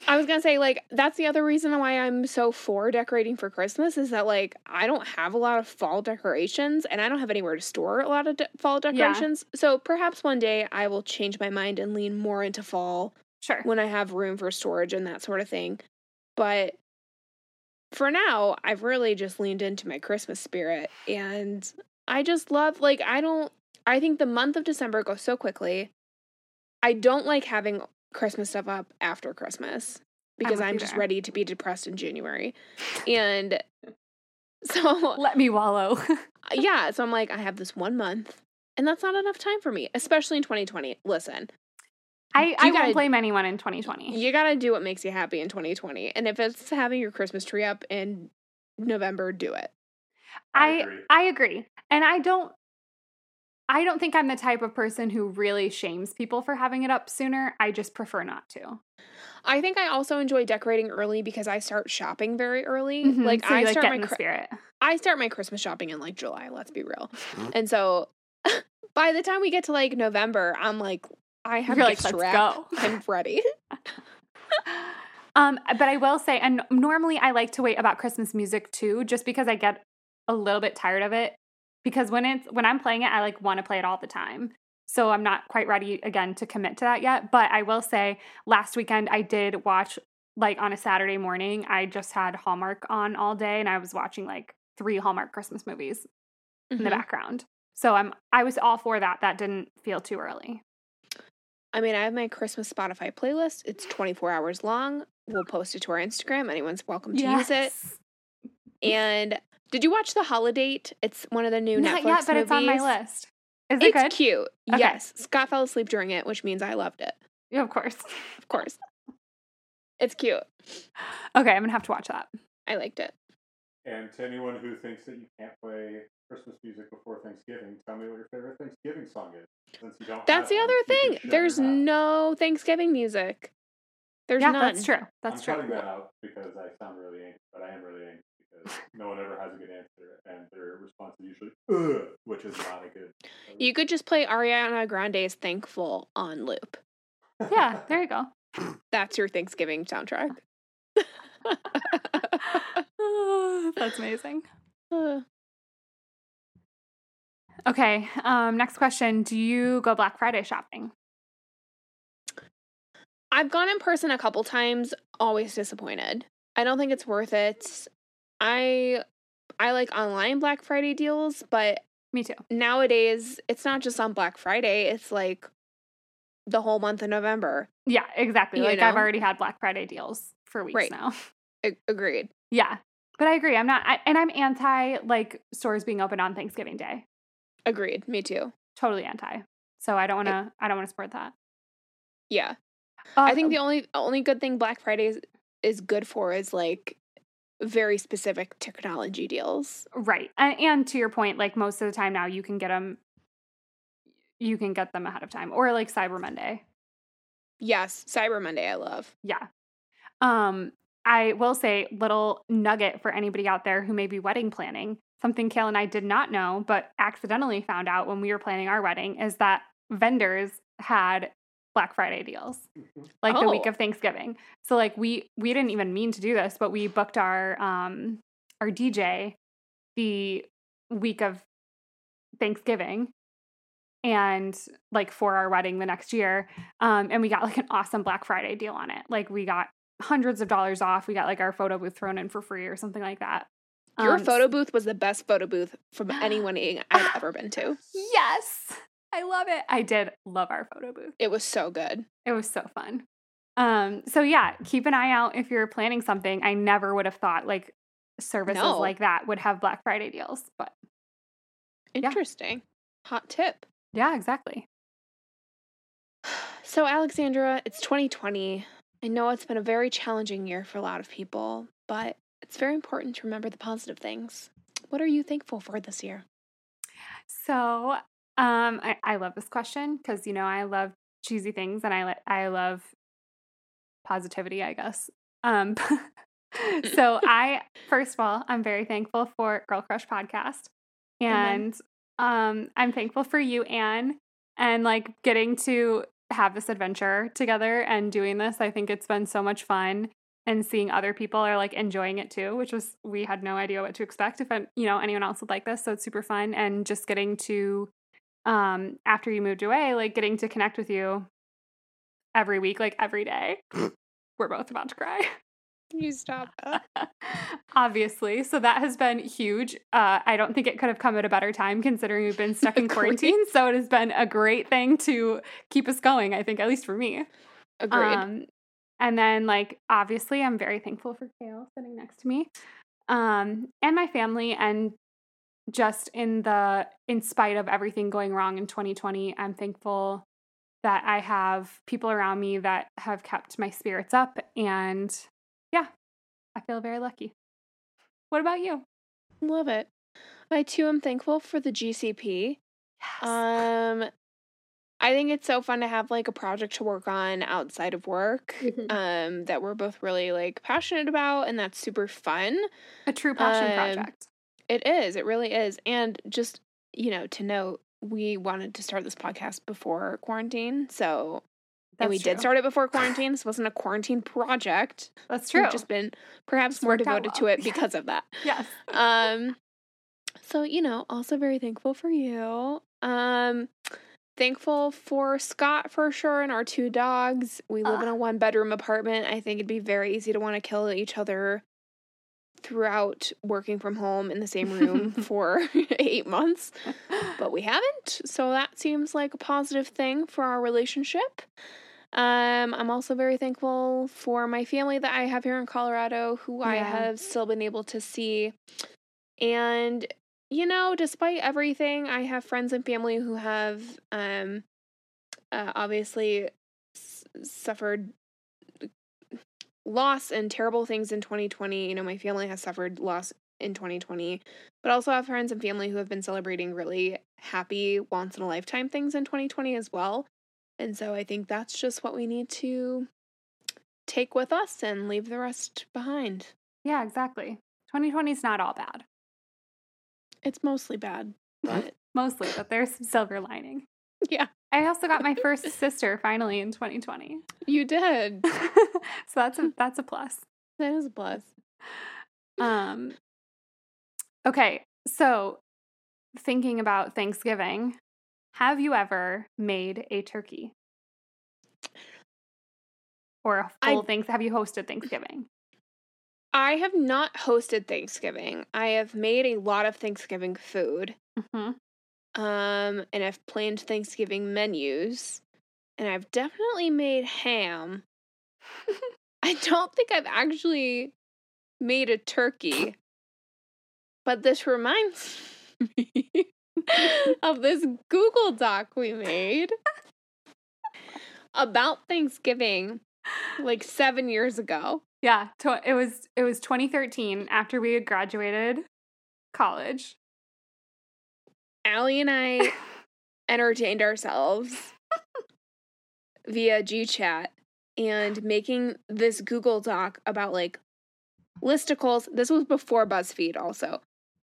I was gonna say, like, that's the other reason why I'm so for decorating for Christmas is that, like, I don't have a lot of fall decorations and I don't have anywhere to store a lot of de- fall decorations. So perhaps one day I will change my mind and lean more into fall sure. when I have room for storage and that sort of thing. But for now, I've really just leaned into my Christmas spirit and I just love like I don't I think the month of December goes so quickly. I don't like having Christmas stuff up after Christmas because with I'm just ready to be depressed in January. And so Let me wallow. Uh, yeah, so I'm like I have this one month and that's not enough time for me, especially in 2020. Listen, I, I You won't blame anyone in 2020. You gotta do what makes you happy in 2020. And if it's having your Christmas tree up in November, do it. I agree. I agree. And I don't I don't think I'm the type of person who really shames people for having it up sooner. I just prefer not to. I think I also enjoy decorating early because I start shopping very early. Mhm. Like so I like start my in the Chri- spirit. I start my Christmas shopping in like July, let's be real. And so by the time we get to like November, I'm like I have You're like, let's go. I'm ready. Um, but I will say, and normally I like to wait about Christmas music too, just because I get a little bit tired of it. Because when it's when I'm playing it, I like want to play it all the time. So I'm not quite ready again to commit to that yet. But I will say, last weekend I did watch like on a Saturday morning. I just had Hallmark on all day, and I was watching like three Hallmark Christmas movies in the Mhm. background. So I'm I was all for that. That didn't feel too early. I mean, I have my Christmas Spotify playlist. It's 24 hours long. We'll post it to our Instagram. Anyone's welcome to use it. Yes. And did you watch The Holiday? It's one of the new Not Netflix yet, but it's on my list. Is it It's good? cute. Okay. Yes. Scott fell asleep during it, which means I loved it. Yeah, of course. Of course. it's cute. Okay, I'm gonna have to watch that. I liked it. And to anyone who thinks that you can't play Christmas music before Thanksgiving, tell me what your favorite Thanksgiving song is. Since you don't That's have the one, other thing. There's no Thanksgiving music. There's yeah, none. that's true. That's true. I'm true. cutting that out because I sound really angry, but I am really angry because no one ever has a good answer, and their response is usually "ugh," which is not a good. You could just play Ariana Grande's Thankful on loop. Yeah, there you go. That's your Thanksgiving soundtrack. That's amazing. Uh, Okay, um, next question. Do you go Black Friday shopping? I've gone in person a couple times, always disappointed. I don't think it's worth it. I I like online Black Friday deals, but Me too. nowadays it's not just on Black Friday, it's like the whole month of November. Yeah, exactly. You like I've already had Black Friday deals for weeks Right. now. A- agreed. yeah, but I agree. I'm not, I, and I'm anti like stores being open on Thanksgiving Day. Agreed. Me too. Totally anti. So I don't want to. I don't want to support that. Yeah. Uh, I think the only only good thing Black Friday is, is good for is like very specific technology deals. Right. And, and to your point, like most of the time now you can get them you can get them ahead of time or like Cyber Monday. Yes, Cyber Monday I love. Yeah. Um I will say little nugget for anybody out there who may be wedding planning. Something Kale and I did not know but accidentally found out when we were planning our wedding is that vendors had Black Friday deals like the week Oh. of Thanksgiving. So like we we didn't even mean to do this, but we booked our um our DJ the week of Thanksgiving and like for our wedding the next year. Um, and we got like an awesome Black Friday deal on it. Like we got hundreds of dollars off. We got like our photo booth thrown in for free or something like that. Your Um, photo booth was the best photo booth from any wedding I've ever been to. Yes. I love it. I did love our photo booth. It was so good. It was so fun. Um, so yeah, keep an eye out if you're planning something. I never would have thought like services No. like that would have Black Friday deals, but Yeah. Interesting. Hot tip. yeah, exactly. So, Alexandra, it's 2020. I know it's been a very challenging year for a lot of people, but it's very important to remember the positive things. What are you thankful for this year? So, um, I, I love this question because you know I love cheesy things and I I love positivity, I guess. Um, so I first of all, I'm very thankful for Girl Crush podcast, and um, I'm thankful for you, Anne, and like getting to have this adventure together and doing this. I think it's been so much fun. And seeing other people are like enjoying it too, which was we had no idea what to expect if you know anyone else would like this. So it's super fun and just getting to um after you moved away, like getting to connect with you every week, like every day. We're both about to cry. Can you stop? Obviously. So that has been huge. Uh, I don't think it could have come at a better time considering we've been stuck in quarantine. So it has been a great thing to keep us going, I think, at least for me. Agreed. Um, and then, like, obviously, I'm very thankful for Kale sitting next to me, um, and my family, and just in the in spite of everything going wrong in 2020, I'm thankful that I have people around me that have kept my spirits up, and yeah, I feel very lucky. What about you? Love it. I too am thankful for the GCP. Um, I think it's so fun to have like a project to work on outside of work. Mhm. Um, that we're both really like passionate about, and that's super fun. a true passion um, project. It is. It really is. And just you know, to note, we wanted to start this podcast before quarantine, so and we That's did start it before quarantine. This wasn't a quarantine project. That's true. We've just been perhaps Just more devoted to it because of that. yes. um so you know also very thankful for you um thankful for scott for sure and our two dogs. We live in Ah. a one bedroom apartment. I think it'd be very easy to want to kill each other throughout working from home in the same room for eight months but we haven't. So that seems like a positive thing for our relationship. Um, I'm also very thankful for my family that I have here in Colorado, who I have still been able to see. And, you know, despite everything, I have friends and family who have um, uh, obviously s- suffered loss and terrible things in 2020. You know, my family has suffered loss in 2020, but also have friends and family who have been celebrating really happy, once in a lifetime things in 2020 as well. And so I think that's just what we need to take with us and leave the rest behind. yeah, exactly. 2020 is not all bad. It's mostly bad, but Mostly, but there's some silver lining. yeah, I also got my first sister finally in 2020. you did. so that's a that's a plus. That is a plus. Um Okay, so thinking about Thanksgiving, have you ever made a turkey? Or a I- full things have you hosted Thanksgiving? I have not hosted Thanksgiving. I have made a lot of Thanksgiving food. hmm Um, and I've planned Thanksgiving menus. And I've definitely made ham. I don't think I've actually made a turkey. But this reminds me of this Google Doc we made about Thanksgiving like 7 years ago. Yeah, to- it was it was 2013 after we had graduated college. Allie and I entertained ourselves via GChat and making this Google Doc about like listicles. This was before BuzzFeed, also.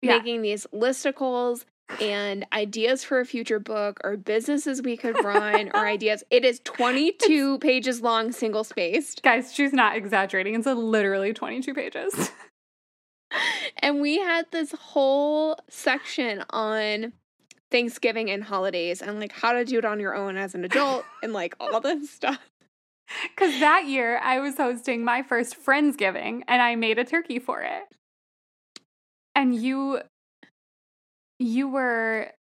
Yeah. Making these listicles and ideas for a future book or businesses we could run or ideas. It is 22 pages long, single spaced. Guys, she's not exaggerating. It's a literally 22 pages. and we had this whole section on Thanksgiving and holidays and like how to do it on your own as an adult and like all this stuff. Because that year I was hosting my first Friendsgiving and I made a turkey for it. And you you were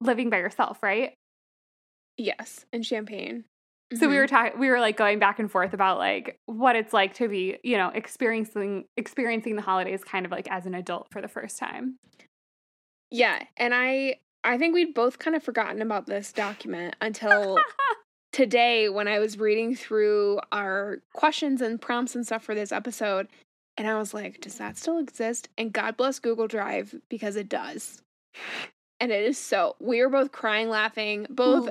living by yourself, right? Yes, in Champaign. So we were mm-hmm. talking we were like going back and forth about like what it's like to be, you know, experiencing experiencing the holidays kind of like as an adult for the first time. Yeah, and I I think we'd both kind of forgotten about this document until today when I was reading through our questions and prompts and stuff for this episode and I was like, does that still exist? And God bless Google Drive because it does. And it is so we were both crying laughing both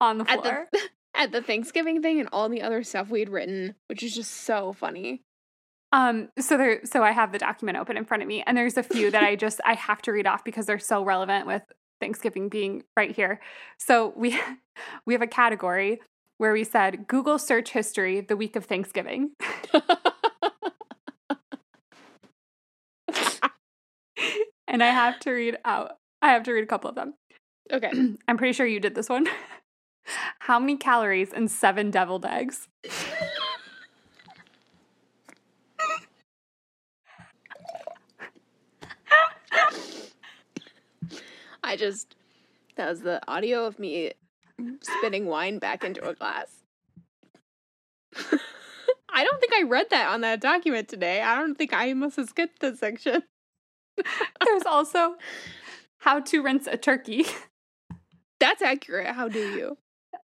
on the at floor. the at the Thanksgiving thing and all the other stuff we had written, which is just so funny. Um, so there, so I have the document open in front of me, and there's a few that I just I have to read off because they're so relevant with Thanksgiving being right here. So we we have a category where we said Google search history the week of Thanksgiving, and I have to read out. I have to read a couple of them. okay. I'm pretty sure you did this one. How many calories in seven deviled eggs? I just that was the audio of me spitting wine back into a glass. I don't think I read that on that document today. I don't think I must have skipped this section. There's also how to rinse a turkey. That's accurate. How do you?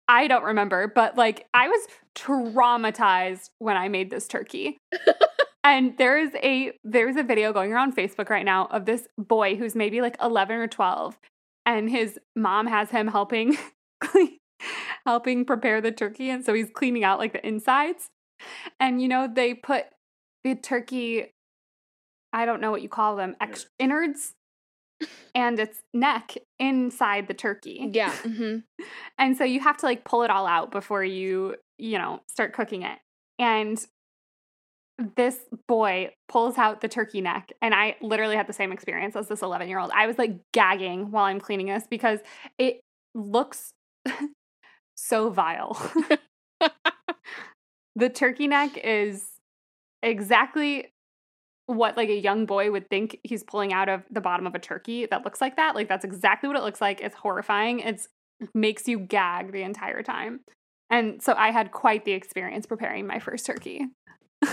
I don't remember, but like I was traumatized when I made this turkey. and there is a there's a video going around Facebook right now of this boy who's maybe like 11 or 12 and his mom has him helping helping prepare the turkey and so he's cleaning out like the insides. And you know they put the turkey I don't know what you call them, ex- innards and its neck inside the turkey. Yeah. hmm And so you have to like pull it all out before you, you know, start cooking it. And this boy pulls out the turkey neck. And I literally had the same experience as this 11 year old. I was like gagging while I'm cleaning this because it looks so vile. the turkey neck is exactly what like a young boy would think he's pulling out of the bottom of a turkey that looks like that. Like that's exactly what it looks like. It's horrifying. It's makes you gag the entire time. And so I had quite the experience preparing my first turkey.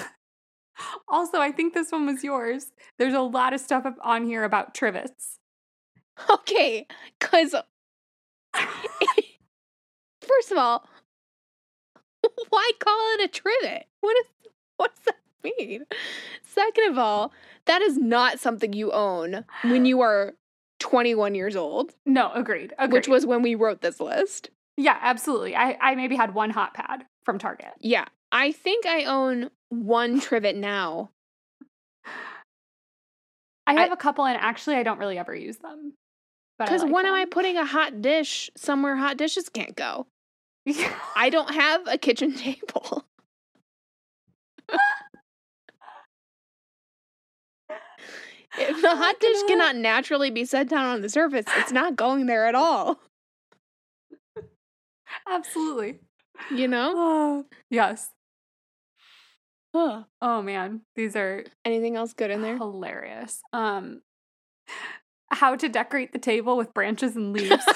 also, I think this one was yours. There's a lot of stuff up on here about trivets. Okay. Because, first of all, why call it a trivet? What is what's that mean? Second of all, that is not something you own when you are 21 years old, No, agreed. agreed. which was when we wrote this list. yeah, absolutely. I, I maybe had one hot pad from Target. Yeah. I think I own one trivet now. I have I- a couple, and actually, I don't really ever use them. Because like when am I putting a hot dish somewhere hot dishes can't go? I don't have a kitchen table. If the Oh, hot dish cannot. cannot naturally be set down on the surface, it's not going there at all. Absolutely. You know? Oh, yes. Huh. Oh man, these are Anything else good in there? hilarious. Um, how to decorate the table with branches and leaves.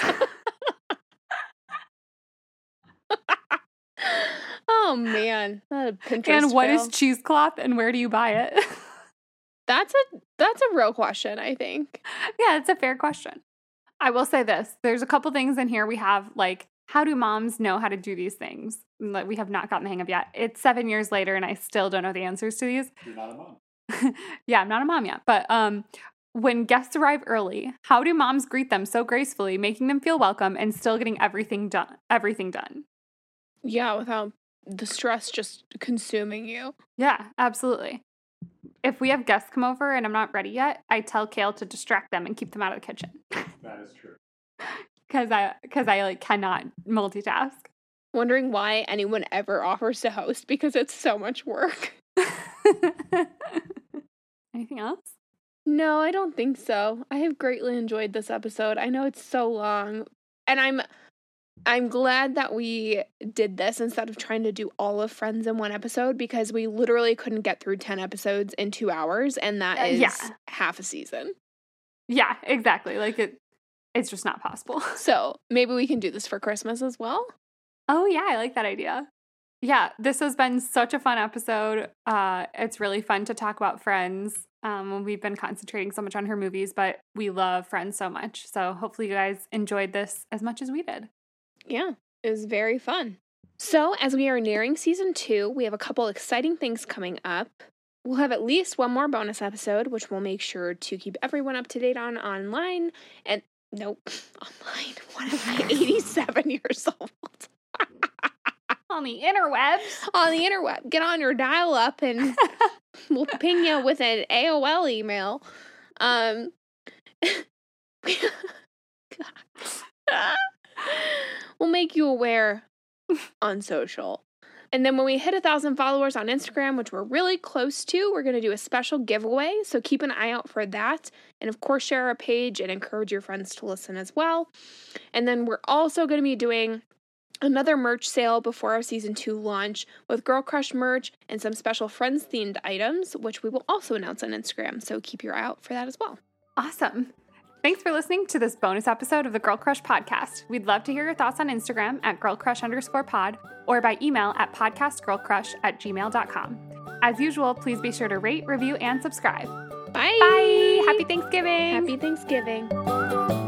oh man, a Pinterest and what is fail. cheesecloth and where do you buy it? That's a that's a real question. I think. yeah, it's a fair question. I will say this: there's a couple things in here we have like how do moms know how to do these things that we have not gotten the hang of yet? It's seven years later, and I still don't know the answers to these. You're not a mom. yeah, I'm not a mom yet, but um, when guests arrive early, how do moms greet them so gracefully, making them feel welcome and still getting everything done? Everything done. Yeah, without the stress just consuming you. Yeah, absolutely. If we have guests come over and I'm not ready yet, I tell Kale to distract them and keep them out of the kitchen That is true. because I because I like cannot multitask. Wondering why anyone ever offers to host because it's so much work. Anything else? No, I don't think so. I have greatly enjoyed this episode. I know it's so long, and I'm I'm glad that we did this instead of trying to do all of Friends in one episode because we literally couldn't get through 10 episodes in 2 hours and that is Uh, yeah. half a season. Yeah, exactly. Like it it's just not possible. So, maybe we can do this for Christmas as well. Oh yeah, I like that idea. Yeah, this has been such a fun episode. Uh it's really fun to talk about Friends. Um we've been concentrating so much on her movies, but we love Friends so much. So hopefully you guys enjoyed this as much as we did. Yeah, it was very fun. So, as we are nearing season two, we have a couple exciting things coming up. We'll have at least one more bonus episode, which we'll make sure to keep everyone up to date on online. And nope, online. What am I, 87 years old? On the interwebs. On the interweb. Get on your dial up and we'll ping you with an AOL email. Um, we'll make you aware on social. And then when we hit a thousand followers on Instagram, which we're really close to, we're going to do a special giveaway. So keep an eye out for that. And of course, share our page and encourage your friends to listen as well. And then we're also going to be doing another merch sale before our season two launch with Girl Crush merch and some special friends themed items, which we will also announce on Instagram. So keep your eye out for that as well. Awesome. Thanks for listening to this bonus episode of the Girl Crush podcast. We'd love to hear your thoughts on Instagram at girlcrush underscore pod or by email at podcastgirlcrush at gmail.com. As usual, please be sure to rate, review, and subscribe. Bye. Bye. Happy Thanksgiving. Happy Thanksgiving.